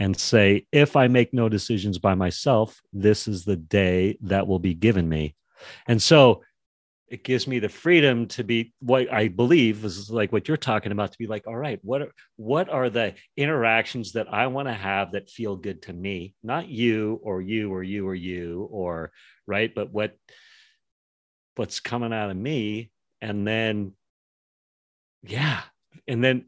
and say, if I make no decisions by myself, this is the day that will be given me. And so it gives me the freedom to be what I believe is like what you're talking about to be like, all right, what are, what are the interactions that I want to have that feel good to me, not you or you or you or you or right, but what what's coming out of me, and then yeah, and then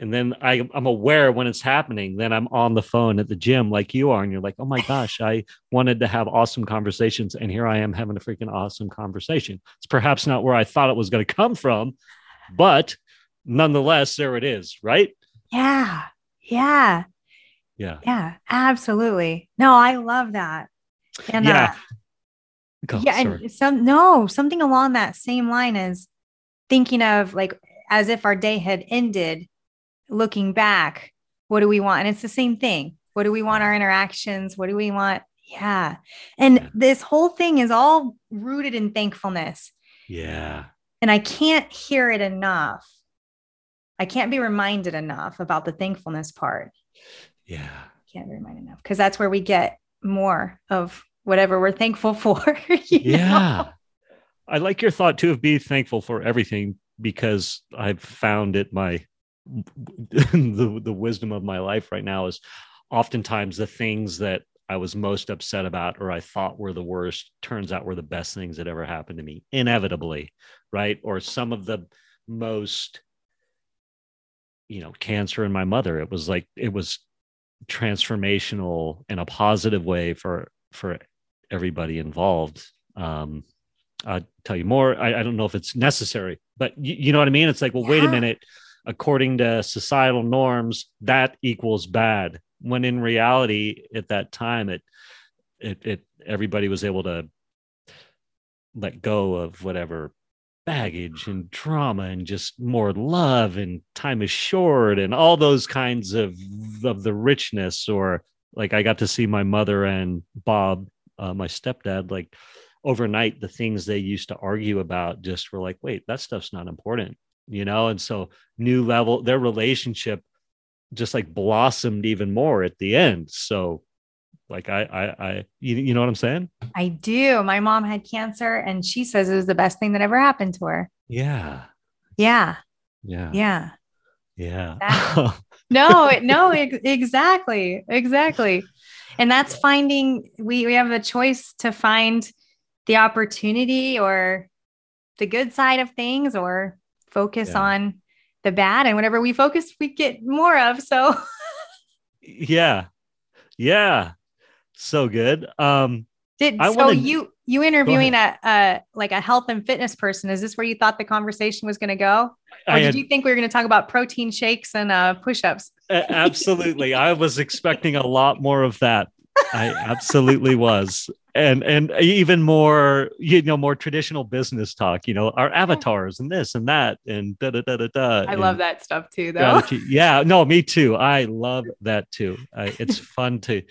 and then I, I'm aware when it's happening. Then I'm on the phone at the gym like you are, and you're like, oh my gosh, I wanted to have awesome conversations, and here I am having a freaking awesome conversation. It's perhaps not where I thought it was going to come from, but nonetheless, there it is, right? yeah. Yeah. Yeah. Yeah. Absolutely. No, I love that. And Yeah. uh, yeah, sorry. and some no, something along that same line is thinking of like as if our day had ended, looking back, what do we want? And it's the same thing. What do we want our interactions? What do we want? Yeah. And Yeah. this whole thing is all rooted in thankfulness. yeah. And I can't hear it enough. I can't be reminded enough about the thankfulness part. Yeah. Can't be reminded enough because that's where we get more of whatever we're thankful [laughs] for. you know? Yeah. I like your thought too of be thankful for everything because I've found it my [laughs] the, the wisdom of my life right now is oftentimes the things that I was most upset about or I thought were the worst turns out were the best things that ever happened to me inevitably right? Or some of the most you know cancer in my mother. It was like it was transformational in a positive way for for everybody involved. Um i'll tell you more. I, I don't know if it's necessary but you, you know what i mean? It's like well wait a minute according to societal norms that equals bad. When in reality at that time it it, it everybody was able to let go of whatever baggage and trauma and just more love and time is short and all those kinds of of the richness or like i got to see my mother and bob uh, my stepdad like overnight the things they used to argue about just were like wait that stuff's not important you know and so new level their relationship just like blossomed even more at the end so like i i i you, you know what i'm saying I do. My mom had cancer and she says it was the best thing that ever happened to her. yeah Yeah. yeah Yeah. yeah Exactly. [laughs] No, no, ex- exactly. Exactly. And that's finding we we have a choice to find the opportunity or the good side of things or focus Yeah. on the bad and whatever we focus we get more of. So. Yeah. Yeah. So good. Um did I so wanna- you you interviewing a, a like a health and fitness person is this where you thought the conversation was going to go or did you think we were going to talk about protein shakes and uh push-ups? Absolutely. I was expecting a lot more of that i absolutely was. And and even more you know more traditional business talk you know our avatars and this and that and da da da da da i love that stuff too though. [laughs] yeah no me too. I love that too. I, it's fun to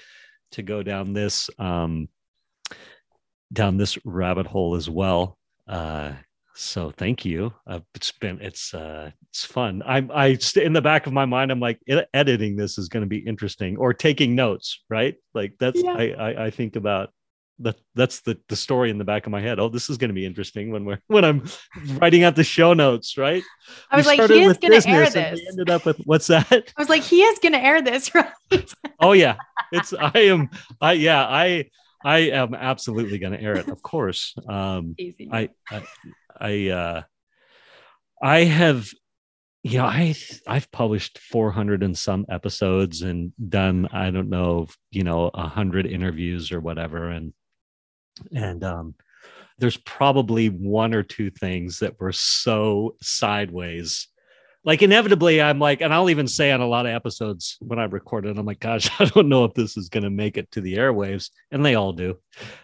to go down this um down this rabbit hole as well. Uh So thank you. Uh, it's been it's uh it's fun. I'm I in the back of my mind I'm like "E- editing this is going to be interesting or taking notes, right? Like that's Yeah. I, I I think about that that's the the story in the back of my head. Oh, this is going to be interesting when we're when I'm writing out the show notes, right? I was We like, he is going to air this. ended up with what's that? [laughs] I was like, he is going to air this, [laughs] right? Oh yeah, it's I am I yeah I I am absolutely going to air it, of course. Um, Easy. I I I uh I have you know I I've published 400 and some episodes and done I don't know you know a hundred interviews or whatever. And and um there's probably one or two things that were so sideways. Like inevitably i'm like and i'll even say on a lot of episodes when i record it i'm like gosh [laughs] i don't know if this is going to make it to the airwaves. And they all do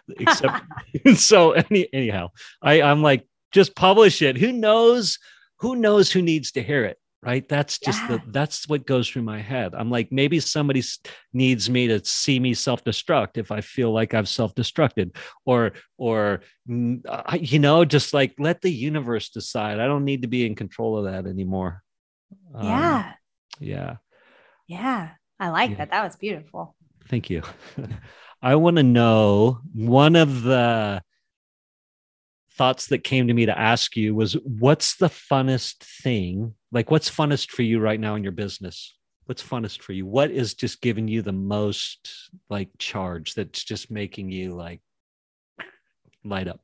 except [laughs] [laughs] so any, anyhow i i'm like just publish it who knows who knows who needs to hear it right that's just Yeah. the that's what goes through my head i'm like maybe somebody needs me to see me self-destruct if i feel like i've self-destructed or or mm, you know just like let the universe decide i don't need to be in control of that anymore Um, yeah. yeah Yeah. I like Yeah. that. That was beautiful. Thank you. [laughs] I want to know one of the thoughts that came to me to ask you was what's the funnest thing? Like, what's funnest for you right now in your business? What's funnest for you? What is just giving you the most like charge that's just making you like light up?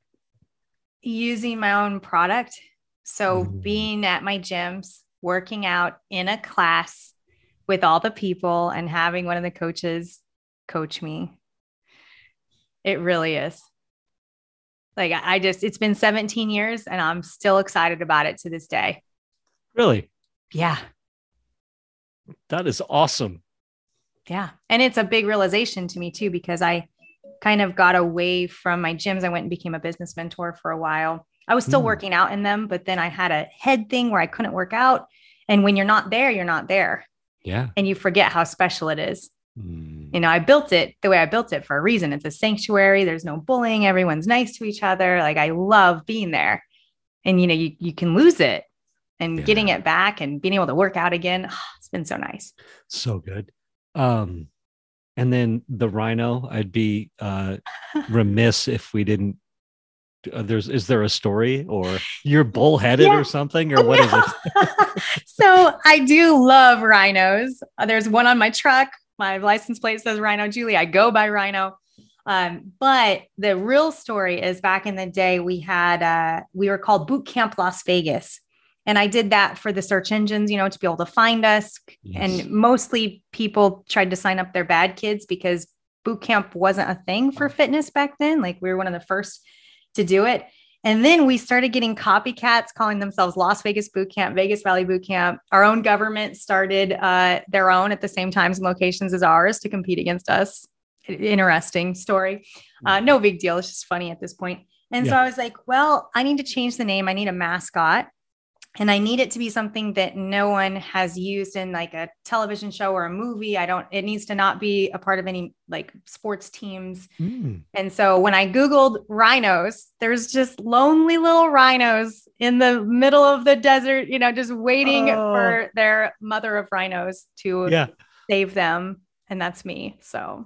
Using my own product. So Mm. being at my gyms, working out in a class with all the people and having one of the coaches coach me. It really is. Like I just, it's been 17 years and I'm still excited about it to this day. Really? Yeah. That is awesome. Yeah. And it's a big realization to me too, because I kind of got away from my gyms. I went and became a business mentor for a while. I was still Mm. working out in them, but then I had a head thing where I couldn't work out. And when you're not there, you're not there Yeah. and you forget how special it is. Mm. You know, I built it the way I built it for a reason. It's a sanctuary. There's no bullying. Everyone's nice to each other. Like I love being there. And you know, you you can lose it and Yeah. getting it back and being able to work out again. it's been so nice. so good um and then the rhino i'd be uh [laughs] remiss if we didn't uh, there's is there a story or you're bullheaded Yeah. or something or what is it [laughs] so I do love rhinos. Uh, There's one on my truck. My license plate says Rhino Julie. I go by Rhino. Um, but the real story is back in the day, we had uh, we were called Boot Camp Las Vegas. And I did that for the search engines, you know, to be able to find us. Yes. And mostly people tried to sign up their bad kids because boot camp wasn't a thing for fitness back then. Like we were one of the first to do it. And then we started getting copycats calling themselves Las Vegas Boot Camp, Vegas Valley Boot Camp. Our own government started uh, their own at the same times and locations as ours to compete against us. Interesting story. Uh, no big deal. It's just funny at this point. And so I was like, well, I need to change the name. I need a mascot. And I need it to be something that no one has used in like a television show or a movie. I don't, it needs to not be a part of any like sports teams. Mm. And so when I Googled rhinos, there's just lonely little rhinos in the middle of the desert, you know, just waiting Oh. for their mother of rhinos to yeah save them. And that's me. So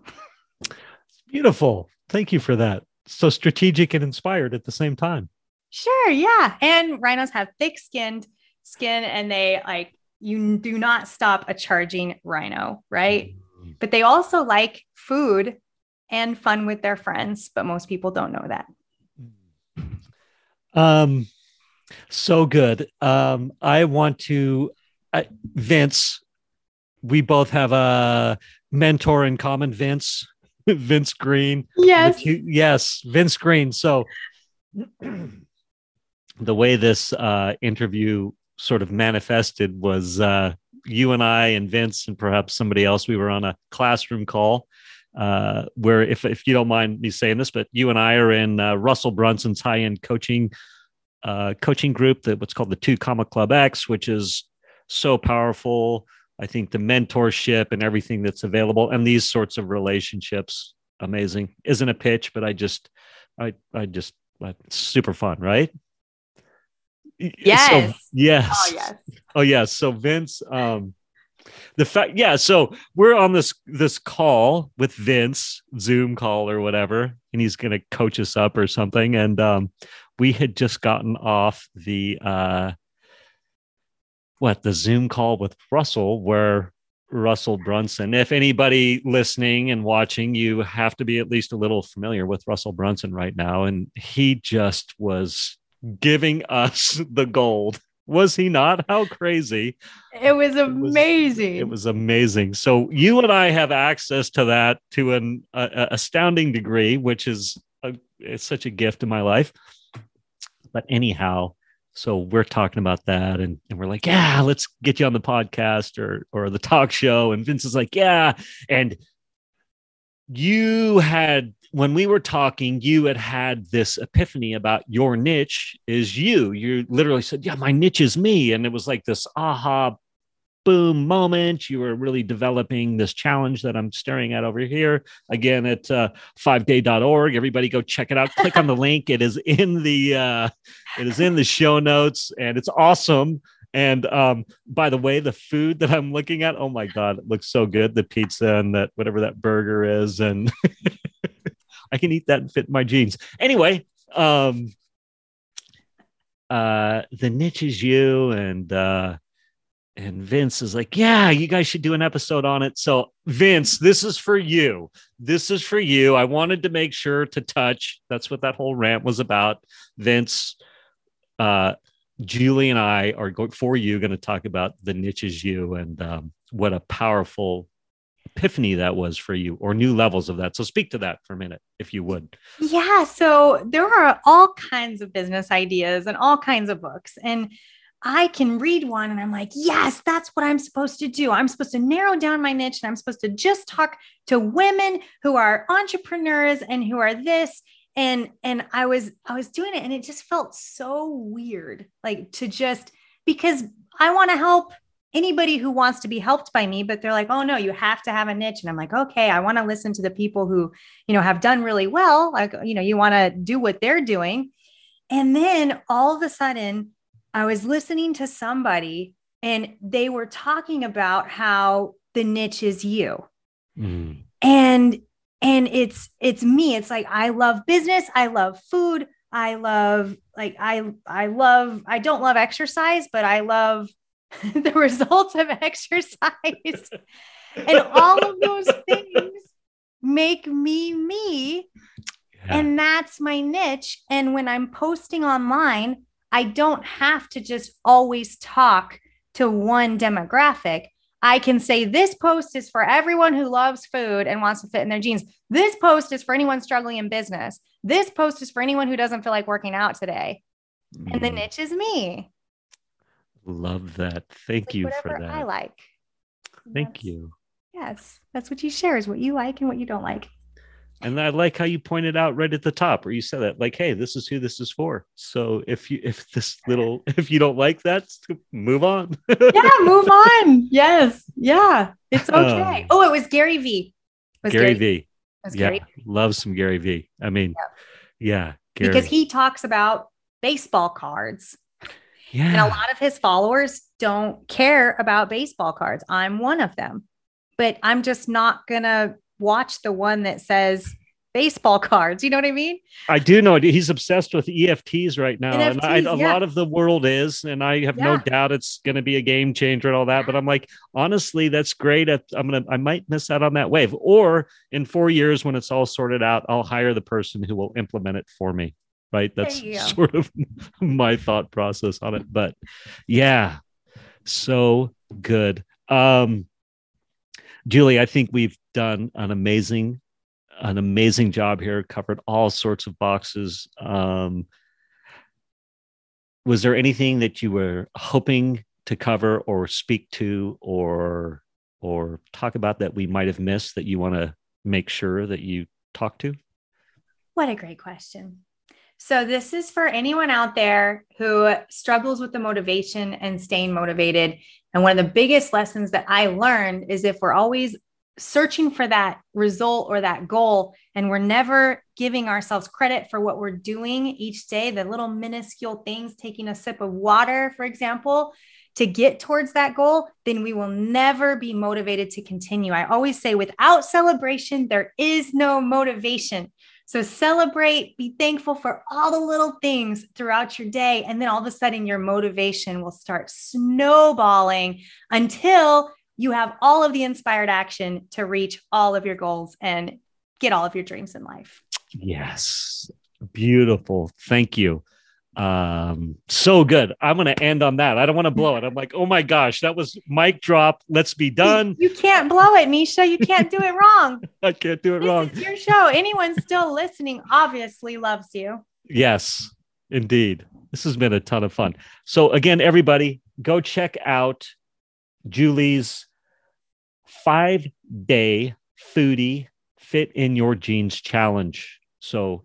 beautiful thank you for that so strategic and inspired at the same time sure. Yeah. And rhinos have thick skinned skin and they like, you do not stop a charging rhino, right? Mm. But they also like food and fun with their friends. But most people don't know that. Um, so good. Um, I want to, I, Vince. We both have a mentor in common, Vince. [laughs] Vince Green. Yes. Yes, Vince Green. So [clears throat] the way this uh, interview sort of manifested was uh, you and I and Vince and perhaps somebody else. We were on a classroom call uh, where, if if you don't mind me saying this, but you and I are in uh, Russell Brunson's high end coaching uh, coaching group that what's called the Two Comma Club X, which is so powerful. I think the mentorship and everything that's available and these sorts of relationships, amazing. Isn't a pitch, but I just, I, I just, it's super fun, right? Yes. So, yes. Oh yes. Oh yes. So Vince, um, the fact, yeah. So we're on this this call with Vince, Zoom call or whatever, and he's gonna coach us up or something. And um, we had just gotten off the uh, what the Zoom call with Russell, where Russell Brunson. If anybody listening and watching, you have to be at least a little familiar with Russell Brunson right now, and he just was giving us [laughs] the gold was he not? How crazy! It was amazing. It was, it was amazing. So you and I have access to that to an astounding degree, which is a, it's such a gift in my life. But anyhow, so we're talking about that, and, and we're like, yeah, let's get you on the podcast or or the talk show. And Vince is like, yeah, and you had when we were talking, you had had this epiphany about your niche is you. You literally said, Yeah, my niche is me. And it was like this aha boom moment. You were really developing this challenge that I'm staring at over here. Again, at uh, 5day.org. Everybody go check it out. [laughs] Click on the link. It is in the uh, it is in the show notes and it's awesome. And um, by the way, the food that I'm looking at, oh my God, it looks so good. The pizza and that whatever that burger is. And [laughs] I can eat that and fit my jeans. Anyway, um, uh, the niche is you and uh, and Vince is like, yeah, you guys should do an episode on it. So Vince, this is for you. This is for you. I wanted to make sure to touch. That's what that whole rant was about. Vince, uh, Julie and I are going for you going to talk about the niche is you and um, what a powerful epiphany that was for you or new levels of that. So speak to that for a minute, if you would. Yeah. So there are all kinds of business ideas and all kinds of books. And I can read one and I'm like, yes, that's what I'm supposed to do. I'm supposed to narrow down my niche and I'm supposed to just talk to women who are entrepreneurs and who are this. And and I was I was doing it and it just felt so weird like to just because I want to help anybody who wants to be helped by me but they're like oh no you have to have a niche. And i'm like okay i want to listen to the people who you know have done really well like you know you want to do what they're doing. And then all of a sudden i was listening to somebody and they were talking about how the niche is you. Mm. and and it's it's me. It's like i love business. I love food. I love like i i love i don't love exercise but i love [laughs] the results of exercise and all of those [laughs] things make me me yeah. and that's my niche and when i'm posting online i don't have to just always talk to one demographic I can say this post is for everyone who loves food and wants to fit in their jeans. This post is for anyone struggling in business. This post is for anyone who doesn't feel like working out today. Mm. And the mm. niche is me. Love that. Thank like you for that. I like. Thank you. Yes, that's what you share is what you like and what you don't like. And I like how you pointed out right at the top where you said that, like, hey, this is who this is for. So if you if this little [laughs] if you don't like that, move on. yeah, move [laughs] on. Yes. Yeah. It's okay. Um, oh, it was Gary V. Was Gary, Gary V. Was yeah. Gary Love some Gary V. I mean, yeah. Gary. Because he talks about baseball cards yeah. And a lot of his followers don't care about baseball cards. I'm one of them. But I'm just not going to watch the one that says baseball [laughs] cards. You know what I mean? I do know he's obsessed with EFTs right now. NFTs, and I, a yeah. lot of the world is, and I have yeah. no doubt it's going to be a game changer and all that. But I'm like, honestly, that's great. I'm going to, I might miss out on that wave. Or in four years, when it's all sorted out, I'll hire the person who will implement it for me right? That's sort of [laughs] my thought process on it but yeah so good. Um julie i think we've done an amazing an amazing job here covered all sorts of boxes. Um was there anything that you were hoping to cover or speak to or or talk about that we might have missed that you want to make sure that you talk to? What a great question so, this is for anyone out there who struggles with the motivation and staying motivated. And one of the biggest lessons that I learned is if we're always searching for that result or that goal and we're never giving ourselves credit for what we're doing each day the little minuscule things taking a sip of water for example to get towards that goal then we will never be motivated to continue i always say without celebration there is no motivation so celebrate, be thankful for all the little things throughout your day. And then all of a sudden, your motivation will start snowballing until you have all of the inspired action to reach all of your goals and get all of your dreams in life. Yes. Beautiful. Thank you. Um, so good. I'm going to end on that. I don't want to blow it. I'm like, oh my gosh, that was mic drop. Let's be done. You, you can't blow it, Misha. You can't do it wrong. [laughs] I can't do it this wrong. your show. Anyone still listening obviously loves you. Yes, indeed. This has been a ton of fun. So, again, everybody, go check out Julie's five day foodie fit in your jeans challenge. So,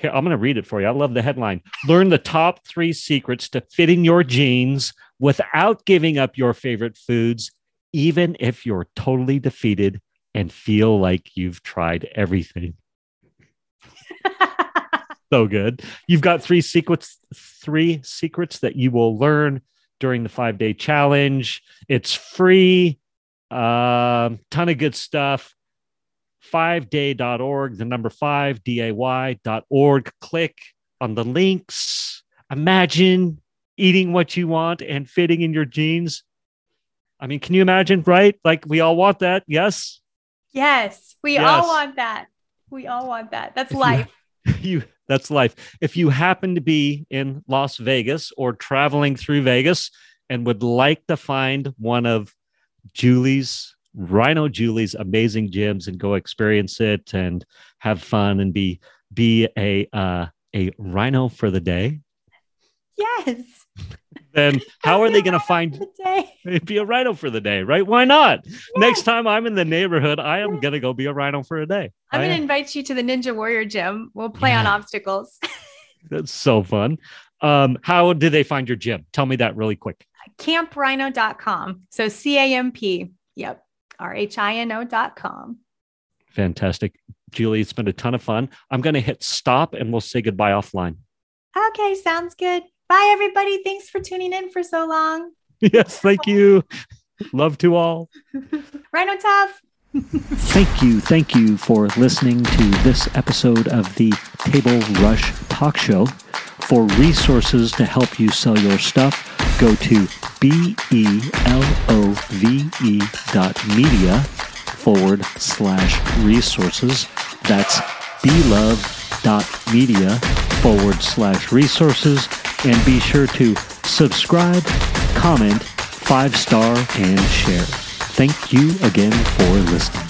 here, I'm going to read it for you. I love the headline. Learn the top three secrets to fitting your jeans without giving up your favorite foods, even if you're totally defeated and feel like you've tried everything. [laughs] so good. You've got three secrets, three secrets that you will learn during the five day challenge. It's free, uh, ton of good stuff. 5day.org, the number five, D-A-Y.org. Click on the links. Imagine eating what you want and fitting in your jeans. I mean, can you imagine, right? Like we all want that. Yes. Yes. We yes. all want that. We all want that. That's if life. You, [laughs] you that's life. If you happen to be in Las Vegas or traveling through Vegas and would like to find one of Julie's Rhino Julie's amazing gyms and go experience it and have fun and be be a uh, a rhino for the day. Yes. [laughs] Then how are they going to find the [laughs] be a rhino for the day, right? Why not? Yes. Next time I'm in the neighborhood, I am going to go be a rhino for a day. I'm going to invite you to the Ninja Warrior gym. We'll play yeah. on obstacles. [laughs] That's so fun. Um, how do they find your gym? Tell me that really quick. Camprhino.com. So C A M P. Yep. R-H-I-N-O.com. Fantastic. Julie, it's been a ton of fun. I'm going to hit stop and we'll say goodbye offline. Okay, sounds good. Bye, everybody. Thanks for tuning in for so long. [laughs] Yes, thank you. Love to all. [laughs] Rhino Tough. thank you. Thank you for listening to this episode of the Table Rush Talk Show. For resources to help you sell your stuff, go to B-E-L-O-V-E dot media forward slash resources. That's belove dot media forward slash resources. And be sure to subscribe, comment, five star, and share. Thank you again for listening.